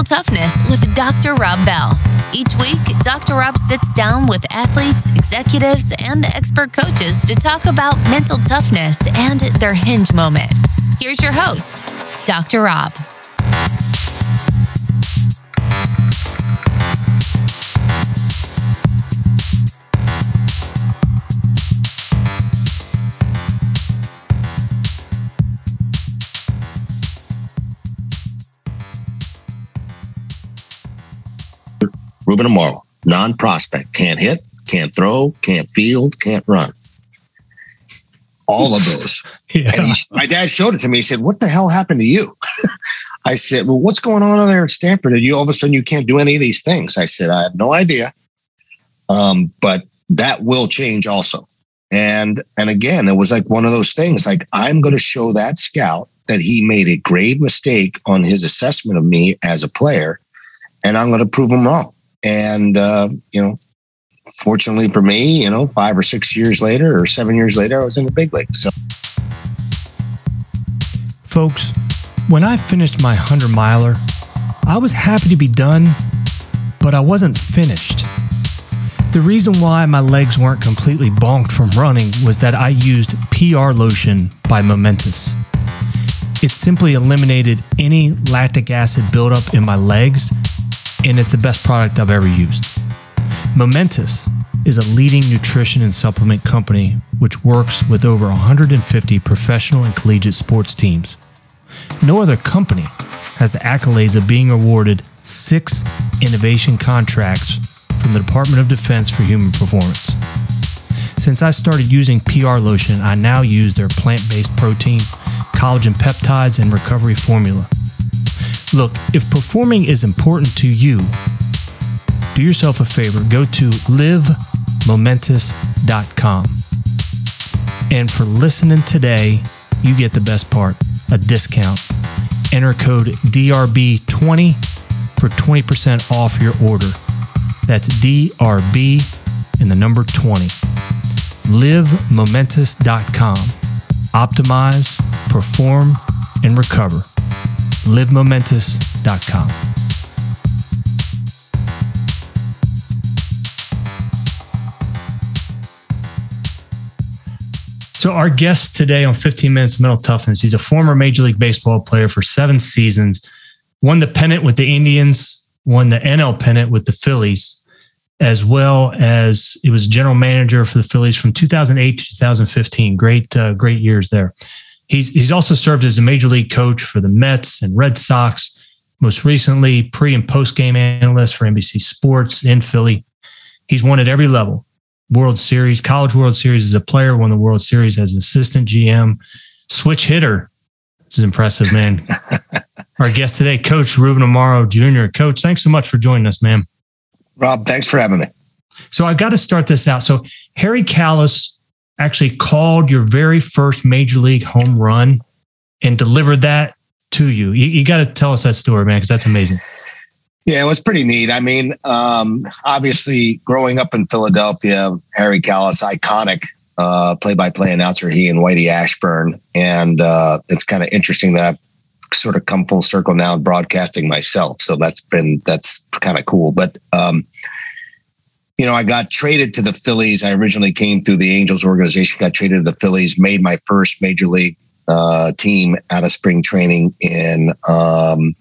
Mental Toughness with Dr. Rob Bell. Each week, Dr. Rob sits down with athletes, executives, and expert coaches to talk about mental toughness and their hinge moment. Here's your host, Dr. Rob. Ruben Amaro, non prospect, can't hit, can't throw, can't field, can't run. All of those. yeah. And he, my dad showed it to me. He said, What the hell happened to you? I said, Well, what's going on there at Stanford? And you all of a sudden you can't do any of these things. I said, I have no idea. Um, but that will change also. And and again, it was like one of those things like I'm going to show that scout that he made a grave mistake on his assessment of me as a player, and I'm going to prove him wrong. And, uh, you know, fortunately for me, you know, five or six years later or seven years later, I was in the big leagues. So. Folks, when I finished my 100 miler, I was happy to be done, but I wasn't finished. The reason why my legs weren't completely bonked from running was that I used PR lotion by Momentous. It simply eliminated any lactic acid buildup in my legs and it's the best product I've ever used. Momentous is a leading nutrition and supplement company which works with over 150 professional and collegiate sports teams. No other company has the accolades of being awarded six innovation contracts from the Department of Defense for human performance. Since I started using PR Lotion, I now use their plant based protein, collagen peptides, and recovery formula. Look, if performing is important to you, do yourself a favor go to livemomentous.com. And for listening today, you get the best part a discount. Enter code DRB20 for 20% off your order. That's DRB and the number 20. LiveMomentous.com. Optimize, perform, and recover livemomentous.com. So, our guest today on 15 Minutes Mental Toughness, he's a former Major League Baseball player for seven seasons, won the pennant with the Indians, won the NL pennant with the Phillies, as well as he was general manager for the Phillies from 2008 to 2015. Great, uh, great years there. He's, he's also served as a major league coach for the Mets and Red Sox, most recently, pre and post game analyst for NBC Sports in Philly. He's won at every level World Series, College World Series as a player, won the World Series as an assistant GM, switch hitter. This is impressive, man. Our guest today, Coach Ruben Amaro Jr. Coach, thanks so much for joining us, man. Rob, thanks for having me. So I've got to start this out. So Harry Kalas actually called your very first major league home run and delivered that to you. You, you got to tell us that story, man, because that's amazing. Yeah, it was pretty neat. I mean, um, obviously, growing up in Philadelphia, Harry Kalas, iconic uh, play-by-play announcer, he and Whitey Ashburn, and uh, it's kind of interesting that I've sort of come full circle now in broadcasting myself. So that's been that's kind of cool. But um, you know, I got traded to the Phillies. I originally came through the Angels organization, got traded to the Phillies, made my first major league uh, team out of spring training in um,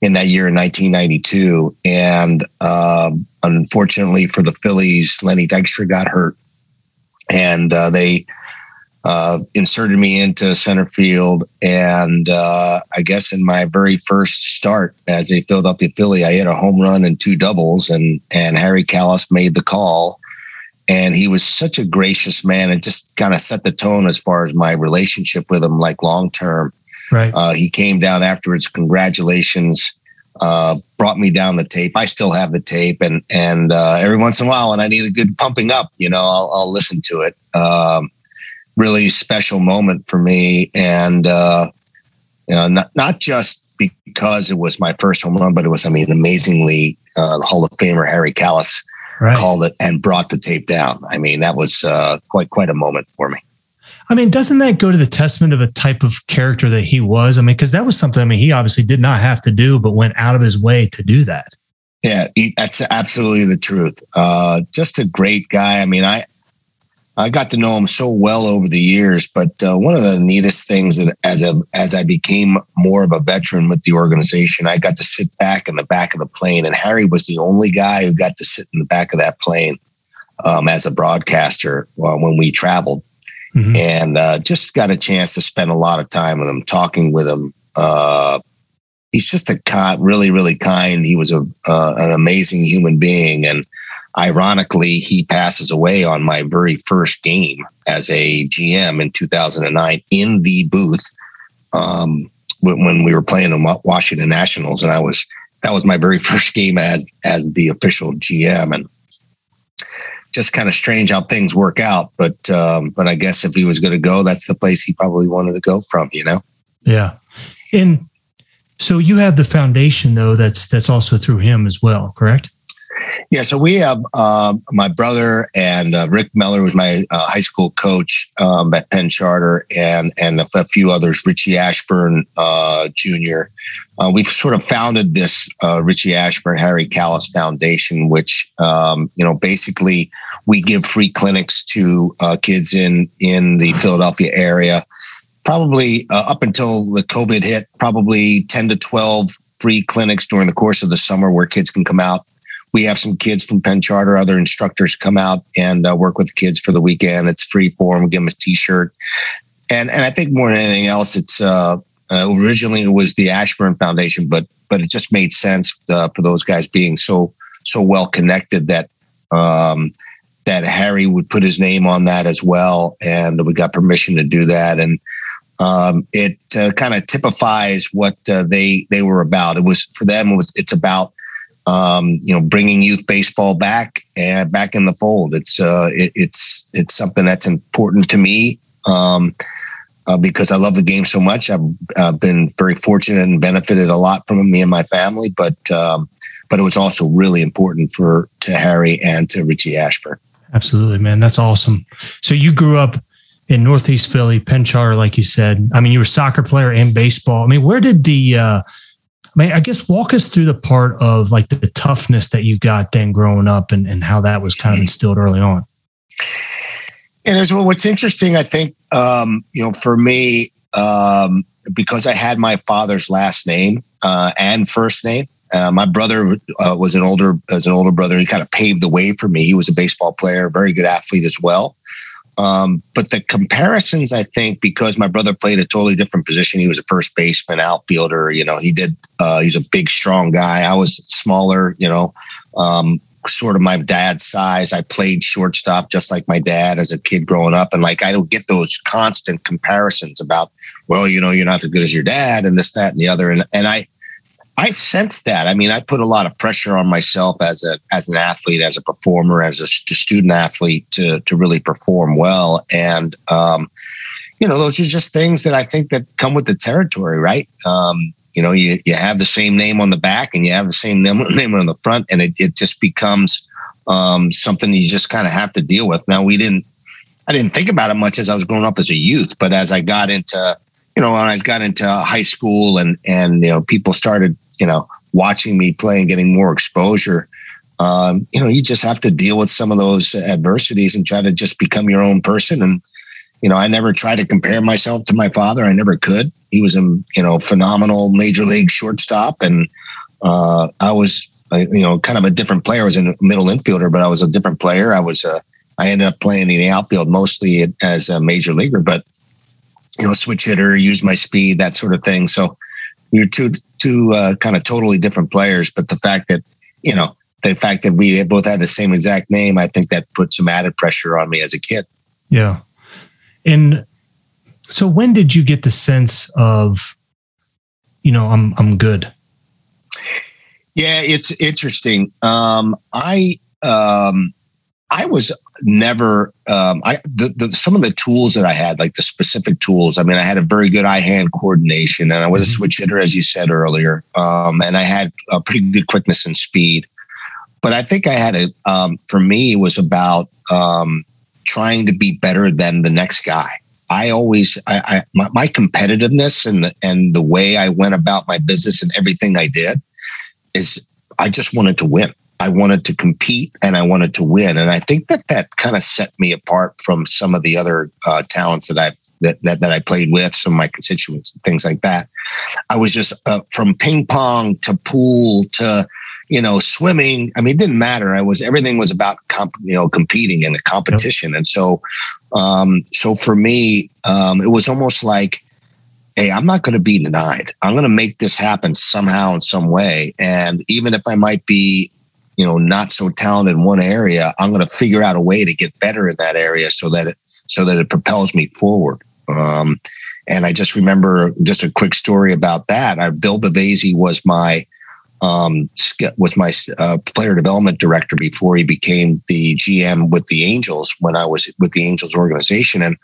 in that year in 1992. And um, unfortunately for the Phillies, Lenny Dykstra got hurt, and uh, they uh, inserted me into center field. And uh, I guess in my very first start as a Philadelphia Philly, I hit a home run and two doubles, and and Harry Kalas made the call. And he was such a gracious man, and just kind of set the tone as far as my relationship with him, like long term. Right. Uh, he came down afterwards. Congratulations. Uh, brought me down the tape. I still have the tape, and and uh, every once in a while, when I need a good pumping up, you know, I'll, I'll listen to it. Um, really special moment for me. And, uh, you know, not, not just because it was my first home run, but it was, I mean, amazingly, uh, Hall of Famer Harry Kalas right. called it and brought the tape down. I mean, that was uh, quite, quite a moment for me. I mean, doesn't that go to the testament of a type of character that he was? I mean, because that was something, I mean, he obviously did not have to do, but went out of his way to do that. Yeah, that's absolutely the truth. Uh, just a great guy. I mean, I, I got to know him so well over the years, but uh, one of the neatest things that as a as I became more of a veteran with the organization, I got to sit back in the back of the plane, and Harry was the only guy who got to sit in the back of that plane um, as a broadcaster uh, when we traveled, mm-hmm. and uh, just got a chance to spend a lot of time with him, talking with him. Uh, he's just a kind, really, really kind. He was a uh, an amazing human being, and ironically, he passes away on my very first game as a GM in 2009 in the booth um, when, we were playing the Washington Nationals, and I was that was my very first game as as the official GM, and just kind of strange how things work out. But um, but I guess if he was going to go, that's the place he probably wanted to go from. You know? Yeah. And so you have the foundation though. That's that's also through him as well, correct? Yeah, so we have uh, my brother and uh, Rick Meller was my uh, high school coach um, at Penn Charter, and and a, few others. Richie Ashburn uh, Jr. Uh, we've sort of founded this uh, Richie Ashburn Harry Kalas Foundation, which um, you know basically we give free clinics to kids in in the Philadelphia area. Probably up until the COVID hit, probably ten to twelve free clinics during the course of the summer where kids can come out we have some kids from Penn Charter, other instructors come out and uh, work with kids for the weekend. It's free for them. Give them a T-shirt, and and I think more than anything else, it's uh, uh, originally it was the Ashburn Foundation, but but it just made sense uh, for those guys being so so well connected that um, that Harry would put his name on that as well, and we got permission to do that, and um, it uh, kind of typifies what uh, they they were about. It was for them. It's about um, you know, bringing youth baseball back and back in the fold. It's uh, it, it's it's something that's important to me um, uh, because I love the game so much. I've uh, been very fortunate and benefited a lot from me and my family, but um, but it was also really important for to Harry and to Richie Ashburn. Absolutely, man, that's awesome. So you grew up in Northeast Philly, Penn Charter, like you said. I mean, you were a soccer player and baseball. I mean, where did the uh, I mean, I guess walk us through the part of like the toughness that you got then growing up and, and how that was kind of instilled early on. And as well, what's interesting, I think, um, you know, for me, um, because I had my father's last name uh, and first name, uh, my brother uh, was an older as an older brother. He kind of paved the way for me. He was a baseball player, very good athlete as well. Um, but the comparisons, I think, because my brother played a totally different position. He was a first baseman, outfielder. You know, he did. Uh, he's a big, strong guy. I was smaller. You know, um, sort of my dad's size. I played shortstop just like my dad as a kid growing up, and like I don't get those constant comparisons about, well, you know, you're not as good as your dad, and this, that, and the other. And and I I sense that. I mean, I put a lot of pressure on myself as a as an athlete, as a performer, as a student athlete to to really perform well. And um, you know, those are just things that I think that come with the territory, right? Um, you know, you you have the same name on the back and you have the same name, name on the front, and it it just becomes um, something you just kind of have to deal with. Now, we didn't. I didn't think about it much as I was growing up as a youth, but as I got into you know, when I got into high school and and you know, people started you know, watching me play and getting more exposure, um, you know, you just have to deal with some of those adversities and try to just become your own person. And, you know, I never tried to compare myself to my father. I never could. He was a, you know, phenomenal major league shortstop. And uh, I was, you know, kind of a different player. I was a middle infielder, but I was a different player. I was a, I ended up playing in the outfield mostly as a major leaguer, but, you know, switch hitter, use my speed, that sort of thing. So, you're two two uh, kind of totally different players. But the fact that you know the fact that we both had the same exact name, I think that put some added pressure on me as a kid. Yeah, and so when did you get the sense of, you know, I'm I'm good? Yeah, it's interesting. Um, I um, I was never um, I the, the some of the tools that I had, like the specific tools. I mean, I had a very good eye hand coordination, and I was a mm-hmm. switch hitter, as you said earlier, um, and I had a pretty good quickness and speed. But I think I had a um, for me it was about um, trying to be better than the next guy. I always, I, I my, my, competitiveness and the, and the way I went about my business and everything I did is I just wanted to win. I wanted to compete and I wanted to win. And I think that that kind of set me apart from some of the other uh, talents that I that, that that I played with, some of my constituents, and things like that. I was just uh, from ping pong to pool to you know swimming. I mean, it didn't matter. I was everything was about comp, you know competing in a competition, yep. and so um, so for me, um, it was almost like hey, I'm not going to be denied. I'm going to make this happen somehow in some way. And even if I might be you know not so talented in one area i'm going to figure out a way to get better in that area so that it so that it propels me forward. Um, and i just remember just a quick story about that. I, bill bavasi was my um, was my uh, player development director before he became the gm with the angels when i was with the angels organization. And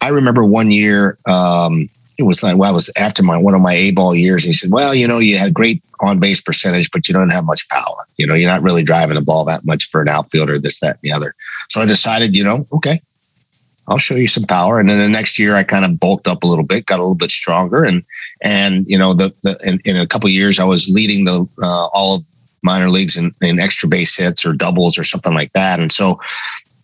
i remember one year um, it was like well, I was after my one of my A ball years. And he said, "Well, you know, you had great on base percentage, but you don't have much power. You know, you're not really driving the ball that much for an outfielder. This, that, and the other." So I decided, you know, okay, I'll show you some power. And then the next year, I kind of bulked up a little bit, got a little bit stronger, and and you know, the, the in, in a couple years, I was leading the uh, all of minor leagues in, in extra base hits or doubles or something like that. And so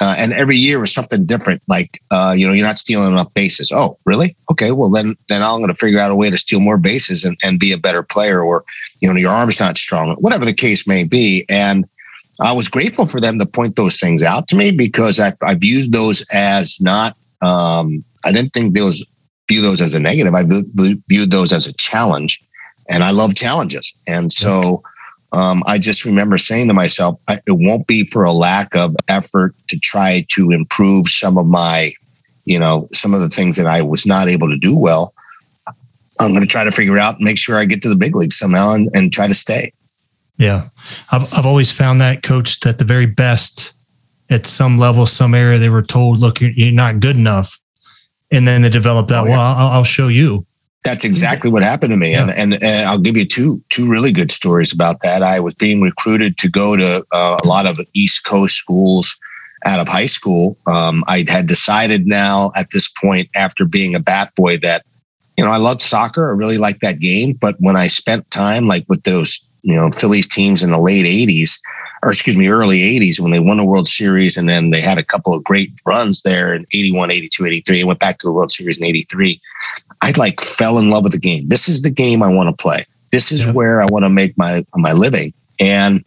uh, and every year was something different. Like, uh, you know, you're not stealing enough bases. Oh, really? Okay. Well, then, then I'm going to figure out a way to steal more bases and, and be a better player. Or, you know, your arm's not strong. Whatever the case may be. And I was grateful for them to point those things out to me because I, I viewed those as not. Um, I didn't think those view those as a negative. I viewed those as a challenge, and I love challenges. And so um, I just remember saying to myself, it won't be for a lack of effort to try to improve some of my, you know, some of the things that I was not able to do well. I'm going to try to figure out and make sure I get to the big leagues somehow and, and try to stay. Yeah. I've, I've always found that coach that the very best at some level, some area, they were told, look, you're, you're not good enough. And then they developed that. Oh, yeah. Well, I'll, I'll show you. That's exactly what happened to me, yeah. and, and, and I'll give you two two really good stories about that. I was being recruited to go to uh, a lot of East Coast schools out of high school. Um, I had decided now at this point, after being a bat boy, that you know I loved soccer. I really liked that game, but when I spent time like with those you know Phillies teams in the late '80s, or excuse me, early 80s when they won the World Series. And then they had a couple of great runs there in 81, 82, 83. I went back to the World Series in 83. I like fell in love with the game. This is the game I want to play. This is yeah. where I want to make my, my living. And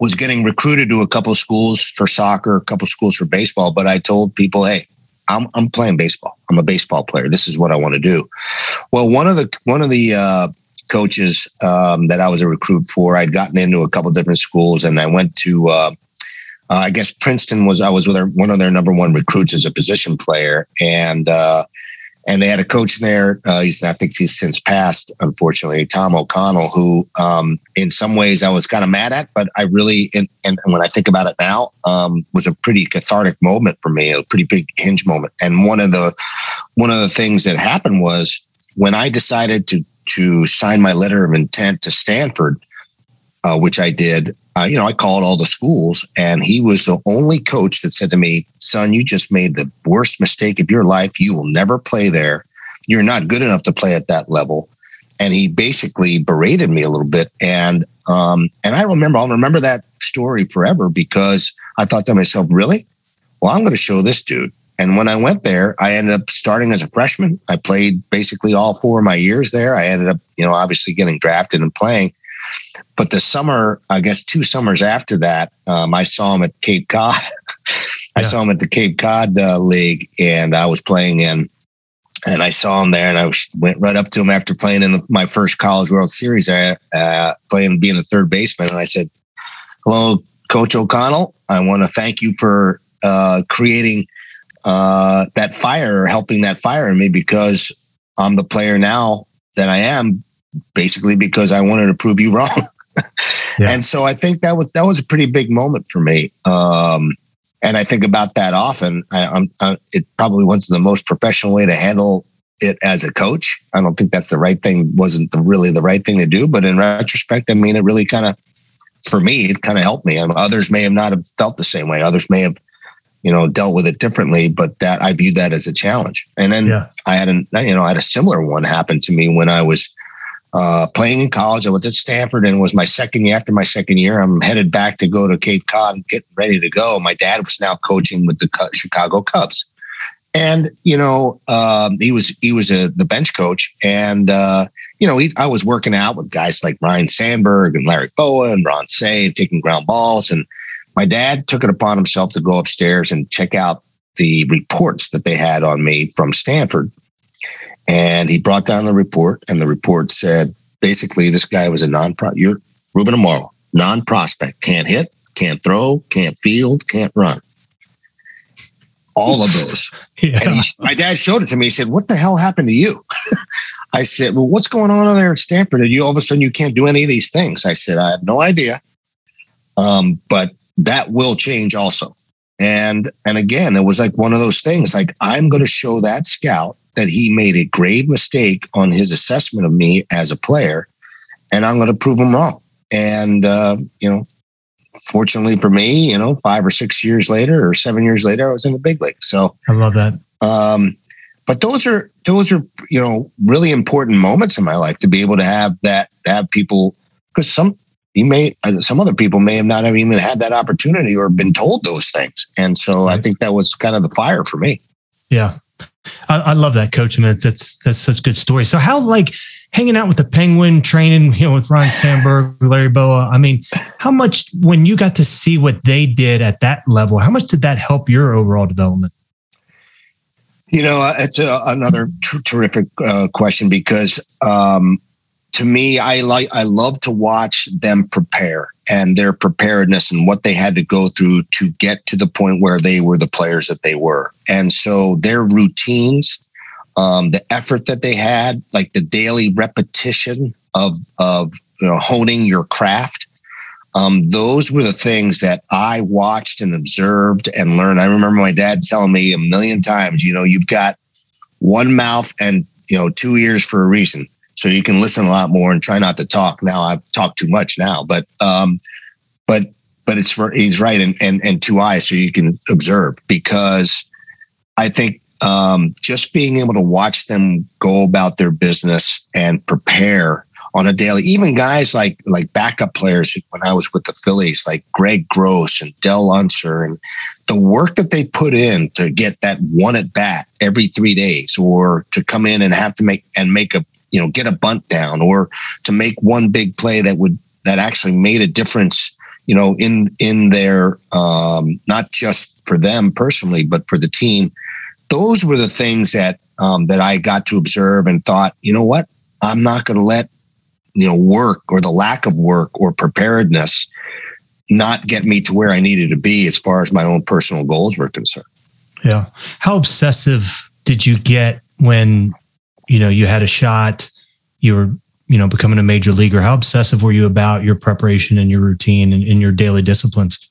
was getting recruited to a couple of schools for soccer, a couple of schools for baseball. But I told people, hey, I'm, I'm playing baseball. I'm a baseball player. This is what I want to do. Well, one of the one of the uh, coaches um, that I was a recruit for. I'd gotten into a couple different schools, and I went to. Uh, uh, I guess Princeton was I was with their, one of their number one recruits as a position player, and uh, and they had a coach there. Uh, he's I think he's since passed, unfortunately, Tom O'Connell, who um, in some ways I was kind of mad at, but I really and, and when I think about it now, um, was a pretty cathartic moment for me, a pretty big hinge moment. And one of the one of the things that happened was when I decided to to sign my letter of intent to Stanford, uh, which I did. Uh, you know, I called all the schools, and he was the only coach that said to me, "Son, you just made the worst mistake of your life. You will never play there. You're not good enough to play at that level." And he basically berated me a little bit, and um, and I remember, I'll remember that story forever because I thought to myself, "Really? Well, I'm going to show this dude." And when I went there, I ended up starting as a freshman. I played basically all four of my years there. I ended up, you know, obviously getting drafted and playing. But the summer, I guess two summers after that, um, I saw him at Cape Cod. I yeah. saw him at the Cape Cod uh, League, and I was playing in. And I saw him there, and I was, went right up to him after playing in the, my first College World Series, uh, uh, playing being a third baseman. And I said, "Hello, Coach O'Connell. I want to thank you for uh, creating uh, that fire, helping that fire in me because I'm the player now that I am, basically because I wanted to prove you wrong. yeah. And so I think that was that was a pretty big moment for me. Um, and I think about that often. I, am it probably wasn't the most professional way to handle it as a coach. I don't think that's the right thing. wasn't the, really the right thing to do. But in retrospect, I mean, it really kind of, for me, it kind of helped me. And others may have not have felt the same way. Others may have you know, dealt with it differently, but that I viewed that as a challenge. And then Yeah. I had an, you know, I had a similar one happen to me when I was uh, playing in college. I was at Stanford and it was my second year. After my second year, I'm headed back to go to Cape Cod and getting ready to go. My dad was now coaching with the Chicago Cubs, and you know, um, he was he was a the bench coach, and uh, you know, he, I was working out with guys like Ryne Sandberg and Larry Bowa and Ron Cey, taking ground balls, and my dad took it upon himself to go upstairs and check out the reports that they had on me from Stanford. And he brought down the report, and the report said basically this guy was a non pro. You're Ruben Amaro, non prospect, can't hit, can't throw, can't field, can't run. All of those. Yeah. And he, my dad showed it to me. He said, "What the hell happened to you?" I said, "Well, what's going on over there at Stanford? And you all of a sudden you can't do any of these things." I said, "I have no idea, um, but that will change also." And and again, it was like one of those things. Like I'm going to show that scout that he made a grave mistake on his assessment of me as a player, and I'm going to prove him wrong. And uh, you know, fortunately for me, you know, five or six years later or seven years later, I was in the big league. So I love that. um, but those are those are you know really important moments in my life to be able to have that have people because some you may some other people may have not have even had that opportunity or been told those things, and so I think that was kind of the fire for me. Yeah. I, I love that coach. I mean, that's that's such a good story. So how like hanging out with the penguin, training, you know, with Ryne Sandberg, Larry Bowa. I mean, how much when you got to see what they did at that level, how much did that help your overall development? You know, uh, it's a, another t- terrific uh, question because um, to me, I like I love to watch them prepare and their preparedness and what they had to go through to get to the point where they were the players that they were. And so their routines, um, the effort that they had, like the daily repetition of of you know honing your craft. Um, those were the things that I watched and observed and learned. I remember my dad telling me a million times, you know, you've got one mouth and you know two ears for a reason, so you can listen a lot more and try not to talk. Now I've talked too much now, but um, but but it's for he's right and and and two eyes so you can observe because I think um, just being able to watch them go about their business and prepare on a daily, even guys like like backup players when I was with the Phillies, like Greg Gross and Del Unser, and the work that they put in to get that one at bat every three days, or to come in and have to make and make a you know get a bunt down, or to make one big play that would that actually made a difference, you know, in in their um, not just for them personally, but for the team. Those were the things that um, that I got to observe and thought, you know what, I'm not going to let you know work or the lack of work or preparedness not get me to where I needed to be as far as my own personal goals were concerned. Yeah. How obsessive did you get when, you know, you had a shot, you were, you know, becoming a major leaguer? How obsessive were you about your preparation and your routine and, and your daily disciplines?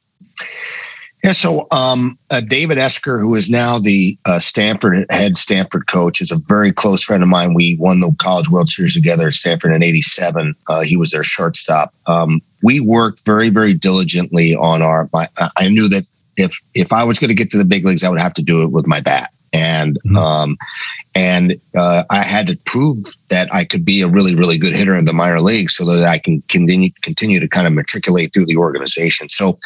Yeah, so um, uh, David Esquer, who is now the uh, Stanford head Stanford coach, is a very close friend of mine. We won the College World Series together at Stanford in '87. Uh, he was their shortstop. Um, we worked very, very diligently on our. My, I knew that if if I was going to get to the big leagues, I would have to do it with my bat, and Mhm. um, and uh, I had to prove that I could be a really, really good hitter in the minor leagues, so that I can continue continue to kind of matriculate through the organization. So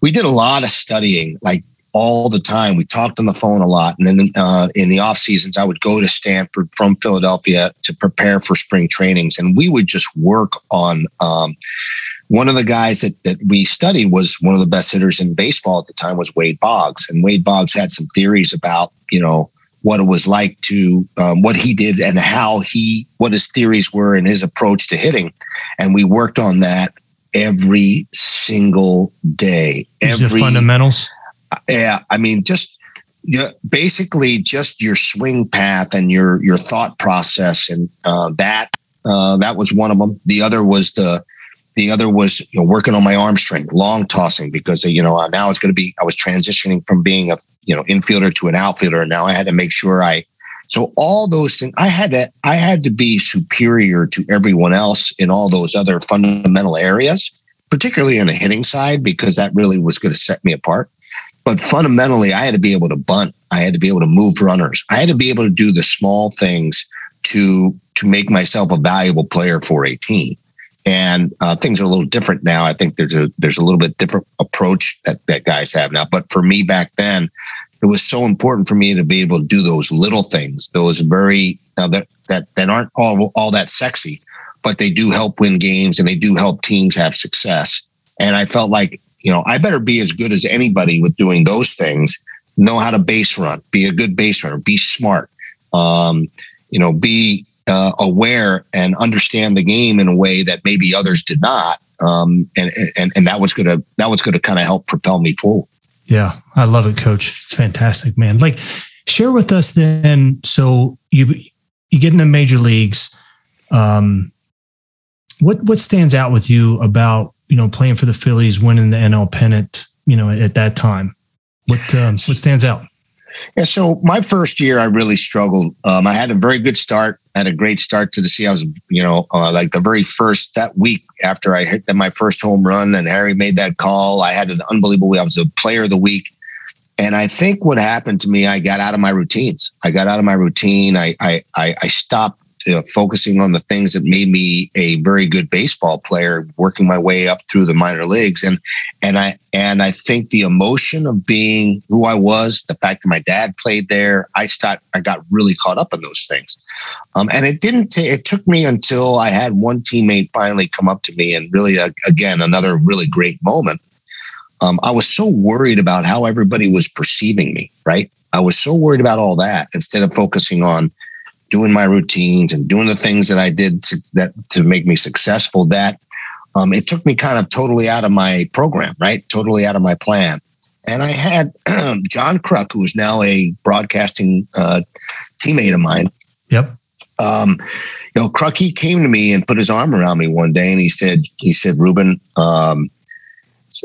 we did a lot of studying, like all the time. We talked on the phone a lot, and then uh, in the off seasons, I would go to Stanford from Philadelphia to prepare for spring trainings, and we would just work on. Um, one of the guys that, that we studied was one of the best hitters in baseball at the time was Wade Boggs, and Wade Boggs had some theories about you know what it was like to um, what he did and how he what his theories were and his approach to hitting, and we worked on that every single day. It Every fundamentals? yeah, I mean, just yeah, basically just your swing path and your your thought process, and uh, that uh, that was one of them. The other was the the other was you know, working on my arm strength, long tossing, because you know now it's going to be. I was transitioning from being a you know infielder to an outfielder, and now I had to make sure I. So all those things, I had to I had to be superior to everyone else in all those other fundamental areas, particularly on the hitting side, because that really was going to set me apart But fundamentally, I had to be able to bunt. I had to be able to move runners. I had to be able to do the small things to to make myself a valuable player for a team. And uh, things are a little different now. I think there's a there's a little bit different approach that that guys have now. But for me back then, it was so important for me to be able to do those little things, those very uh, that that that aren't all all that sexy, but they do help win games and they do help teams have success. And I felt like you know I better be as good as anybody with doing those things. Know how to base run, be a good base runner, be smart, um, you know, be uh, aware and understand the game in a way that maybe others did not. Um, and, and and that was gonna that was gonna kind of help propel me forward. Yeah, I love it, Coach. It's fantastic, man. Like, share with us then. So you you get in the major leagues. Um, what what stands out with you about you know playing for the Phillies, winning the NL pennant? You know, at that time, what um, what stands out? Yeah, so my first year, I really struggled. Um, I had a very good start. had a great start to the season. I was, you know, uh, like the very first that week after I hit my first home run, and Harry made that call. I had an unbelievable. I was a player of the week. And I think what happened to me, I got out of my routines. I got out of my routine. I I I, stopped uh, focusing on the things that made me a very good baseball player, working my way up through the minor leagues, and and I and I think the emotion of being who I was, the fact that my dad played there, I start I got really caught up in those things, um, and it didn't. T- it took me until I had one teammate finally come up to me, and really uh, again another really great moment. Um, I was so worried about how everybody was perceiving me. Right, I was so worried about all that instead of focusing on doing my routines and doing the things that I did to, that to make me successful, that um, it took me kind of totally out of my program, right? Totally out of my plan. And I had John Kruk, who is now a broadcasting uh, teammate of mine. Yep. Um, you know, he came to me and put his arm around me one day, and he said, "He said, Ruben, um,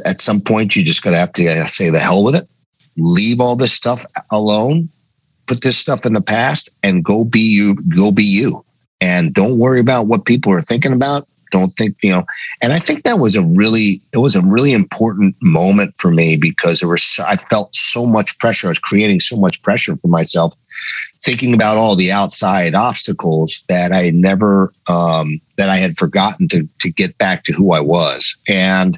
at some point, you just got to have to say the hell with it, leave all this stuff alone, put this stuff in the past and go be you, go be you. And don't worry about what people are thinking about. Don't think, you know, and I think that was a really, it was a really important moment for me because there was, I felt so much pressure. I was creating so much pressure for myself, thinking about all the outside obstacles that I never, um, that I had forgotten to, to get back to who I was. And,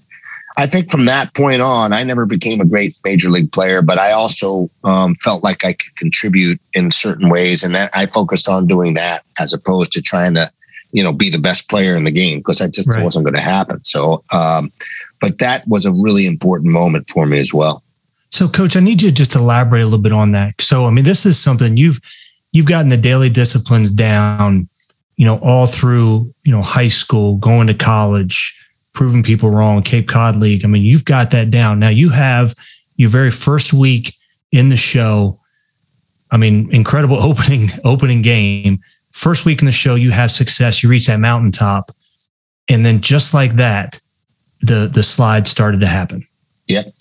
I think from that point on, I never became a great major league player, but I also um, felt like I could contribute in certain ways, and I focused on doing that as opposed to trying to, you know, be the best player in the game because that just right. wasn't going to happen. So, um, but that was a really important moment for me as well. So, coach, I need you to just elaborate a little bit on that. So, I mean, this is something you've you've gotten the daily disciplines down, you know, all through you know high school, going to college proving people wrong, Cape Cod League. I mean, you've got that down. Now you have your very first week in the show. I mean, incredible opening opening game. First week in the show, you have success. You reach that mountaintop, and then just like that, the the slide started to happen. Yep.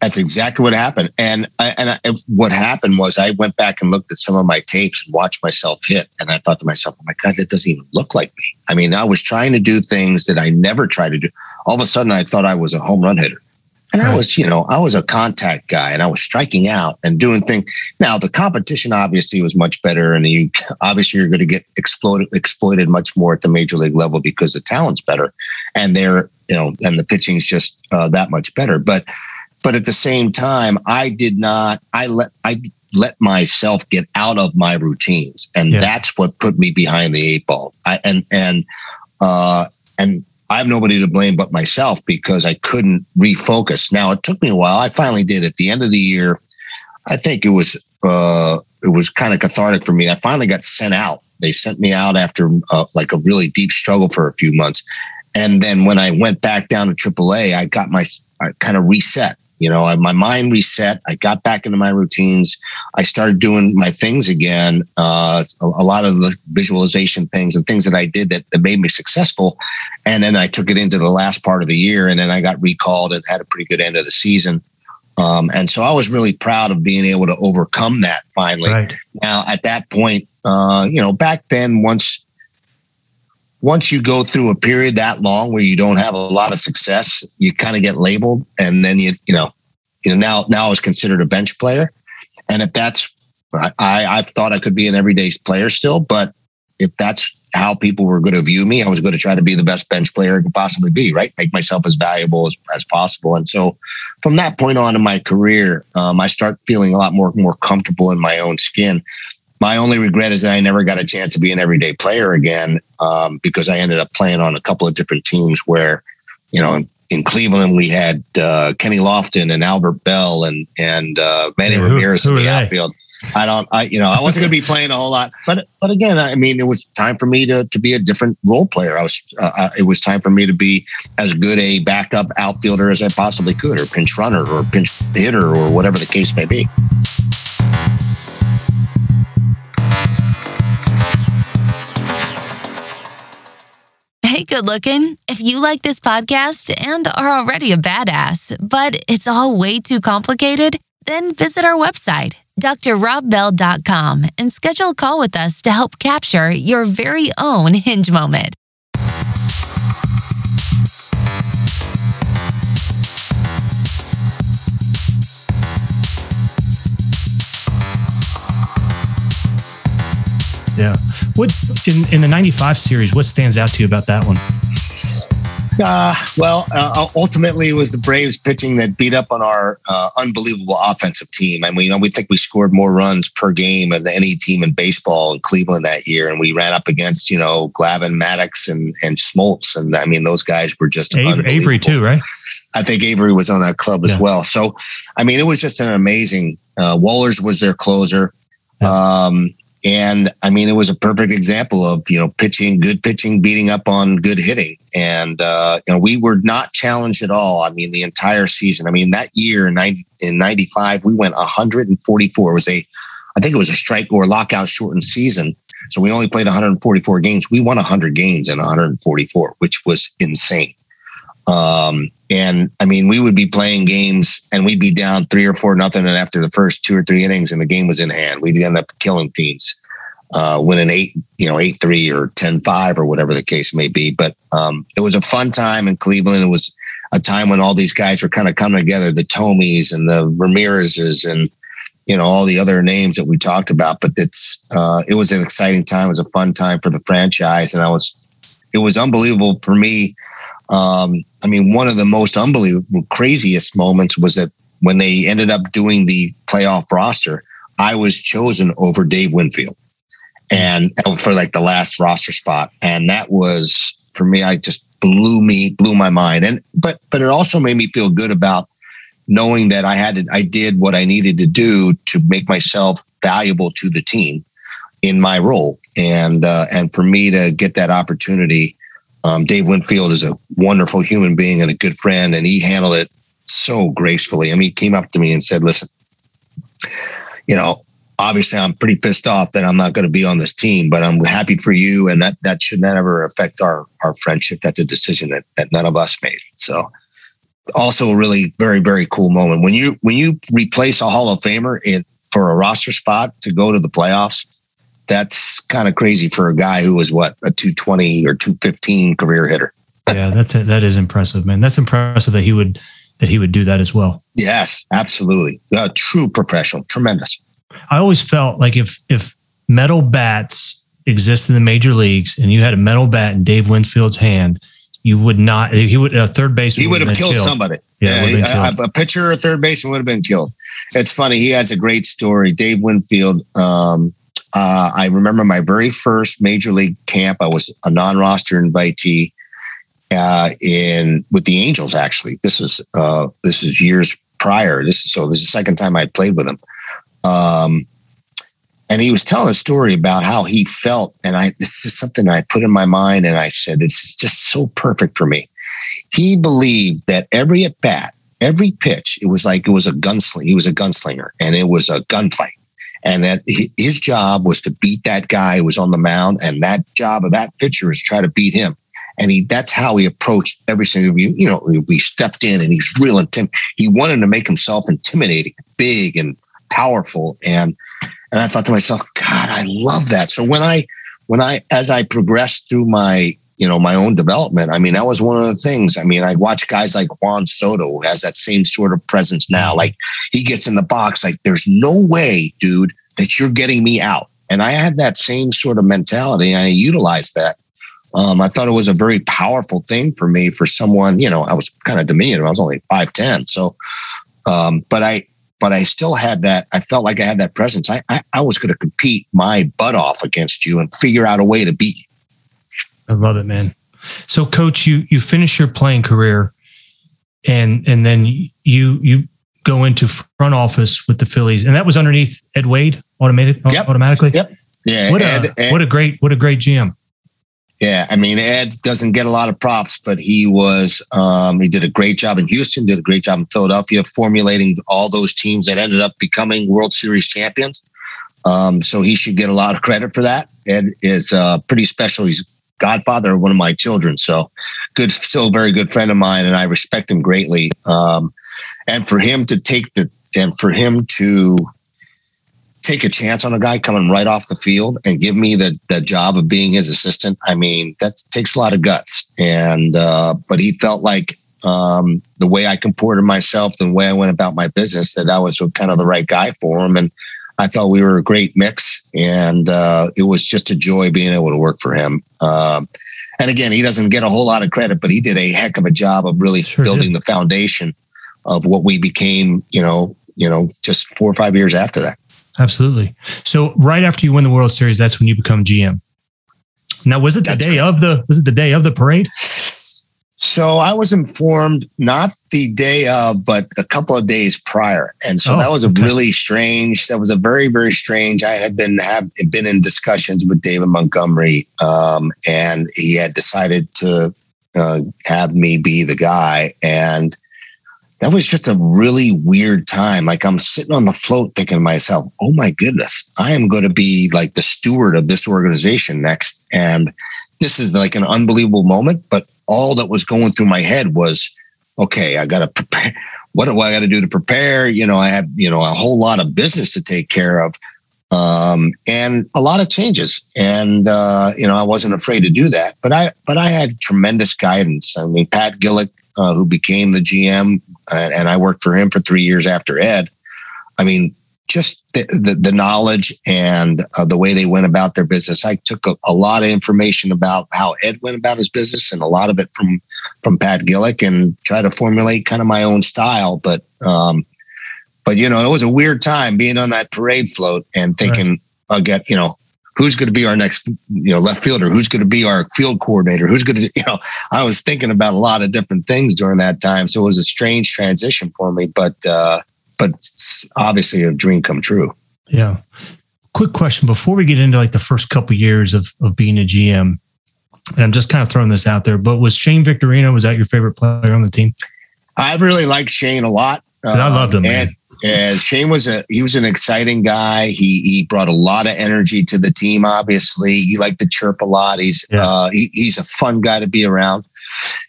That's exactly what happened. And I, and I, what happened was I went back and looked at some of my tapes and watched myself hit, and I thought to myself, "Oh my god, that doesn't even look like me." I mean, I was trying to do things that I never tried to do. All of a sudden, I thought I was a home run hitter, and right. I was, you know, I was a contact guy, and I was striking out and doing things. Now, the competition obviously was much better, and you obviously you're going to get exploited exploited much more at the major league level because the talent's better, and they're, you know, and the pitching's just uh, that much better, but but at the same time, I did not. I let I let myself get out of my routines, and yeah. that's what put me behind the eight ball. I, and and uh, and I have nobody to blame but myself because I couldn't refocus. Now it took me a while. I finally did. At the end of the year, I think it was uh, it was kind of cathartic for me. I finally got sent out. They sent me out after uh, like a really deep struggle for a few months, and then when I went back down to AAA, I got my I kind of reset. You know, my mind reset. I got back into my routines. I started doing my things again. Uh, a, a, lot of the visualization things and things that I did that, that made me successful. And then I took it into the last part of the year, and then I got recalled and had a pretty good end of the season. Um, and so I was really proud of being able to overcome that finally. Right. Now, at that point, uh, you know, back then, once once you go through a period that long where you don't have a lot of success, you kind of get labeled, and then you you know you know, now now I was considered a bench player, and if that's I I thought I could be an everyday player still, but if that's how people were going to view me, I was going to try to be the best bench player I could possibly be, right? Make myself as valuable as, as possible. And so from that point on in my career, um, I start feeling a lot more more comfortable in my own skin. My only regret is that I never got a chance to be an everyday player again um, because I ended up playing on a couple of different teams where, you know, in, in Cleveland we had uh, Kenny Lofton and Albert Belle and and uh, Manny who, Ramirez who in the outfield. I don't, I you know, I wasn't going to be playing a whole lot, but but again, I mean, it was time for me to to be a different role player. I was, uh, it was time for me to be as good a backup outfielder as I possibly could, or pinch runner, or pinch hitter, or whatever the case may be. Hey, good looking. If you like this podcast and are already a badass, but it's all way too complicated, then visit our website, drrobbell.com, and schedule a call with us to help capture your very own hinge moment. Yeah. What in, in the 95 series, what stands out to you about that one? Uh, well, uh, ultimately, it was the Braves pitching that beat up on our uh, unbelievable offensive team. I mean, you know, we think we scored more runs per game than any team in baseball in Cleveland that year, and we ran up against you know Glavine, Maddux, and and Smoltz, and I mean, those guys were just Avery, Avery too, right? I think Avery was on that club as well. So, I mean, it was just an amazing. Uh, Wohlers was their closer. Yeah. Um, and I mean, it was a perfect example of you know pitching, good pitching, beating up on good hitting, and uh, you know we were not challenged at all. I mean, the entire season. I mean, that year in ninety in ninety five, we went one hundred and forty four. It was a, I think it was a strike or lockout shortened season, so we only played one hundred and forty four games. We won hundred games in one hundred and forty four, which was insane. Um, and I mean, we would be playing games and we'd be down three or four nothing. And after the first two or three innings and the game was in hand, we'd end up killing teams, uh, winning eight, you know, eight, three or 10, five or whatever the case may be. But, um, it was a fun time in Cleveland. It was a time when all these guys were kind of coming together, the Thomes and the Ramirez's and, you know, all the other names that we talked about, but it's, uh, it was an exciting time. It was a fun time for the franchise. And I was, it was unbelievable for me um, I mean, one of the most unbelievable, craziest moments was that when they ended up doing the playoff roster, I was chosen over Dave Winfield, and for like the last roster spot, and that was for me. I just blew me, blew my mind, and but but it also made me feel good about knowing that I had to, I did what I needed to do to make myself valuable to the team in my role, and uh, and for me to get that opportunity um, Dave Winfield is a wonderful human being and a good friend, and he handled it so gracefully. I mean, he came up to me and said, "Listen, you know, obviously, I'm pretty pissed off that I'm not going to be on this team, but I'm happy for you, and that that should never affect our our friendship. That's a decision that that none of us made." So, also a really very very cool moment when you when you replace a Hall of Famer in for a roster spot to go to the playoffs that's kind of crazy for a guy who was what a 220 or 215 career hitter. yeah, that's it. That is impressive, man. That's impressive that he would that he would do that as well. Yes, absolutely. A true professional, tremendous. I always felt like if if metal bats exist in the major leagues and you had a metal bat in Dave Winfield's hand, you would not. He would a third baseman. He would have been killed, somebody. Yeah, would've a, killed. a pitcher or third baseman would have been killed. It's funny. He has a great story. Dave Winfield. Um, uh, I remember my very first major league camp. I was a non-roster invitee uh, in with the Angels. Actually, this was uh, this is years prior. This is so this is the second time I played with him. Um, and he was telling a story about how he felt, and I this is something I put in my mind, and I said it's just so perfect for me. He believed that every at bat, every pitch, it was like it was a gunslinger. He was a gunslinger, and it was a gunfight and that his job was to beat that guy who was on the mound, and that job of that pitcher is to try to beat him. And he that's how he approached every single you. Know, we stepped in and he's real intim. He wanted to make himself intimidating, big and powerful. And and I thought to myself, God, I love that. So when I when I as I progressed through my you know, my own development. I mean, that was one of the things. I mean, I watch guys like Juan Soto who has that same sort of presence now. Like he gets in the box, like there's no way, dude, that you're getting me out. And I had that same sort of mentality and I utilized that. Um, I thought it was a very powerful thing for me for someone, you know, I was kind of diminutive. I was only 5'10. So, um, but I, but I still had that. I felt like I had that presence. I, I, I was going to compete my butt off against you and figure out a way to beat you. I love it, man. So, coach, you you finish your playing career, and and then you you go into front office with the Phillies, and that was underneath Ed Wade, automated yep. automatically. Yep. Yeah. What Ed, a Ed, what a great what a great GM. Yeah, I mean Ed doesn't get a lot of props, but he was um, he did a great job in Houston, did a great job in Philadelphia, formulating all those teams that ended up becoming World Series champions. Um, so he should get a lot of credit for that. Ed is uh, pretty special. He's godfather of one of my children. So good, still a very good friend of mine, and I respect him greatly. Um, and for him to take the and for him to take a chance on a guy coming right off the field and give me the the job of being his assistant, I mean that takes a lot of guts. And uh, but he felt like um, the way I comported myself, the way I went about my business, that I was kind of the right guy for him. And I thought we were a great mix, and uh, it was just a joy being able to work for him. Um, and again, he doesn't get a whole lot of credit, but he did a heck of a job of really sure building did. the foundation of what we became. You know, you know, just four or five years after that. Absolutely. So right after you win the World Series, that's when you become GM. Now, was it the that's day of the was it the day of the parade? So I was informed not the day of, but a couple of days prior, and so oh, that was a okay. really strange. That was a very very strange. I had been have been in discussions with David Montgomery, um, and he had decided to uh, have me be the guy, and that was just a really weird time. Like I'm sitting on the float thinking to myself, "Oh my goodness, I am going to be like the steward of this organization next," and this is like an unbelievable moment, but all that was going through my head was, okay, I got to prepare. What do I got to do to prepare? You know, I have, you know, a whole lot of business to take care of um, and a lot of changes. And, uh, you know, I wasn't afraid to do that, but I, but I had tremendous guidance. I mean, Pat Gillick, uh, who became the GM and I worked for him for three years after Ed. I mean, just the, the, the knowledge and uh, the way they went about their business. I took a, a, lot of information about how Ed went about his business and a lot of it from from Pat Gillick and try to formulate kind of my own style. But um, but you know, it was a weird time being on that parade float and thinking, right. I'll get you know. Who's going to be our next, you know, left fielder? Who's going to be our field coordinator? Who's going to, you know, I was thinking about a lot of different things during that time. So it was a strange transition for me, but, uh, but obviously a dream come true. Yeah. Quick question before we get into like the first couple years of of being a GM, and I'm just kind of throwing this out there, but was Shane Victorino was that your favorite player on the team? I really liked Shane a lot. I loved him, and, and Shane was a he was an exciting guy. He he brought a lot of energy to the team. Obviously, he liked to chirp a lot. He's yeah. uh, he, he's a fun guy to be around.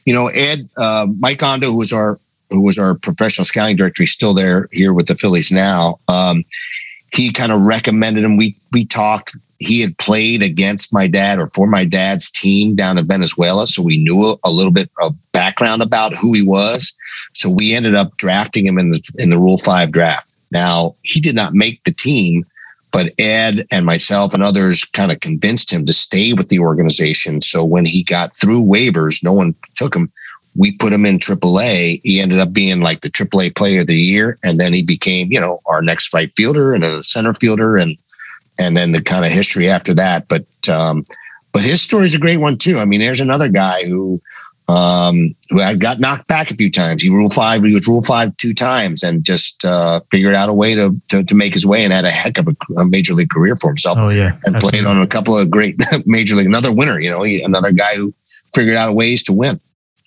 You know, Ed uh, Mike Ondo, who was our who was our professional scouting director, he's still there here with the Phillies now. Um, he kind of recommended him. We we talked. He had played against my dad or for my dad's team down in Venezuela, so we knew a, little bit of background about who he was. So we ended up drafting him in the in the Rule Five draft. Now he did not make the team, but Ed and myself and others kind of convinced him to stay with the organization. So when he got through waivers, no one took him we put him in AAA. He ended up being like the AAA player of the year. And then he became, you know, our next right fielder and a center fielder and and then the kind of history after that. But um, but his story is a great one too. I mean, there's another guy who um, who had got knocked back a few times. He rule five, he was rule five two times and just uh, figured out a way to, to, to make his way and had a heck of a, a major league career for himself. Oh yeah, and Absolutely. played on a couple of great major league. Another winner, you know, he, another guy who figured out ways to win.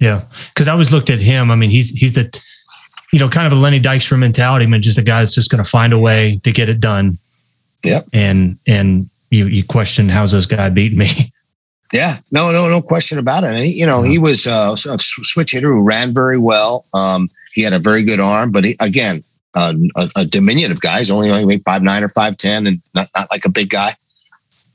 Yeah, because I always looked at him. I mean, he's he's the you know kind of a Lenny Dykstra mentality. I mean, just a guy that's just going to find a way to get it done. Yep. And and you you question how's this guy beat me? Yeah, no, no, no question about it. And he, you know, he was uh, a switch hitter who ran very well. Um, he had a very good arm, but he, again, uh, a, a, diminutive guy. He's only only five nine or five ten, and not not like a big guy.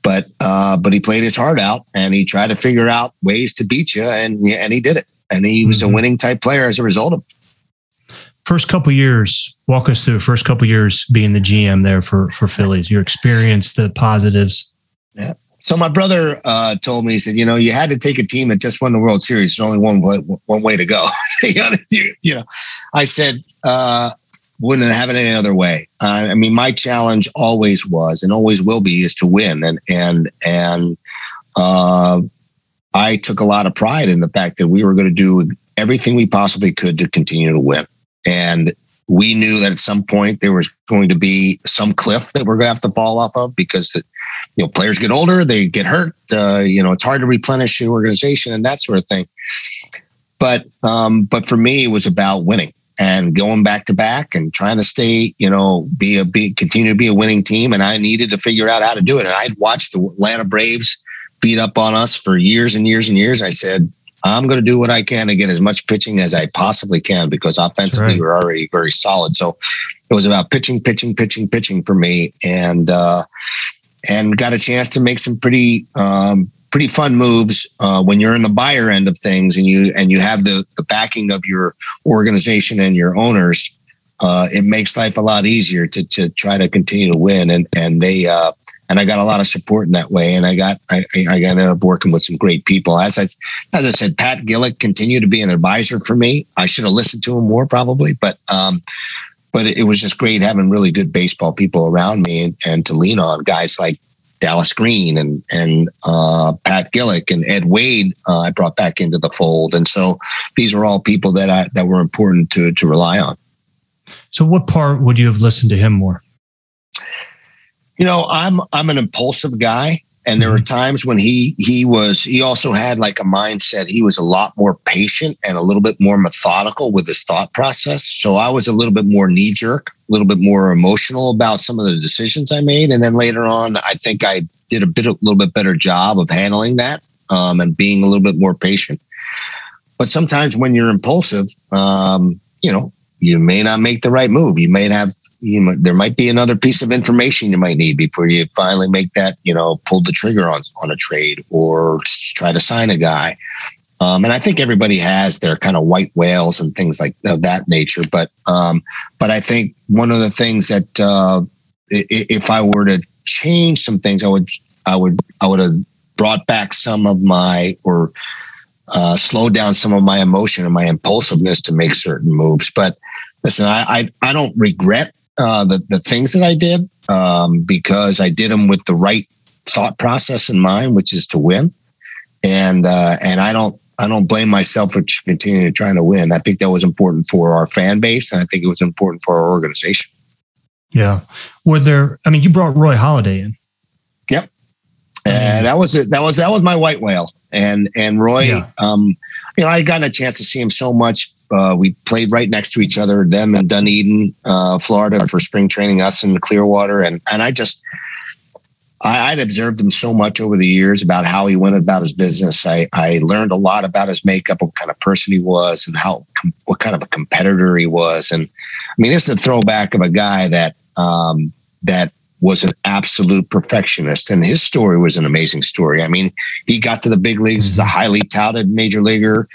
but uh, but he played his heart out and he tried to figure out ways to beat you, and and he did it. And he was mm-hmm. a winning type player as a result of. First couple years, walk us through first couple years being the GM there for for Phillies. Your experience, the positives. Yeah. So my brother uh, told me, he said, you know, you had to take a team that just won the World Series. There's only one way, one way to go. you know, I said, uh, wouldn't have it any other way. Uh, I mean, my challenge always was and always will be is to win, and and and uh, I took a lot of pride in the fact that we were going to do everything we possibly could to continue to win, and we knew that at some point there was going to be some cliff that we're going to have to fall off of because you know players get older, they get hurt. Uh, you know, it's hard to replenish the organization and that sort of thing. But um, but for me, it was about winning and going back to back and trying to stay, you know, be a be continue to be a winning team. And I needed to figure out how to do it. And I'd watched the Atlanta Braves beat up on us for years and years and years. I said, I'm going to do what I can to get as much pitching as I possibly can because offensively right. we're already very solid. So it was about pitching, pitching, pitching, pitching for me, and uh, and got a chance to make some pretty um, pretty fun moves uh, when you're in the buyer end of things and you and you have the the backing of your organization and your owners. Uh, it makes life a lot easier to to try to continue to win and and they uh, and I got a lot of support in that way and I got I, I ended up working with some great people as I as I said Pat Gillick continued to be an advisor for me I should have listened to him more probably but um, but it was just great having really good baseball people around me and, and to lean on guys like Dallas Green and and uh, Pat Gillick and Ed Wade. Uh, I brought back into the fold, and so these are all people that I, that were important to to rely on. So, what part would you have listened to him more? You know, I'm I'm an impulsive guy, and there were mm-hmm. times when he he was he also had like a mindset. He was a lot more patient and a little bit more methodical with his thought process. So i was a little bit more knee jerk a little bit more emotional about some of the decisions i made. And then later on i think i did a bit a little bit better job of handling that um, and being a little bit more patient. But sometimes when you're impulsive um, you know you may not make the right move. You may have you know, there might be another piece of information you might need before you finally make that, you know, pull the trigger on on a trade or try to sign a guy. Um, and I think everybody has their kind of white whales and things like of that nature. But um, but I think one of the things that uh, if I were to change some things, I would I would I would have brought back some of my or uh, slowed down some of my emotion and my impulsiveness to make certain moves. But listen, I, I, I don't regret uh, the the things that I did um, because I did them with the right thought process in mind, which is to win. And uh, and I don't I don't blame myself for continuing to trying to win. I think that was important for our fan base, and I think it was important for our organization. Yeah. Were there? I mean, you brought Roy Halladay in. Yep. And that was it. That was that was my white whale. And and Roy, yeah. um, you know, I gotten a chance to see him so much uh, we played right next to each other, them in Dunedin, uh, Florida, for spring training, us in Clearwater, and and I just I, would observed him so much over the years about how he went about his business. I I learned a lot about his makeup, what kind of person he was, and how what kind of a competitor he was. And I mean, it's a throwback of a guy that um, that was an absolute perfectionist, and his story was an amazing story. I mean, he got to the big leagues as a highly touted major leaguer,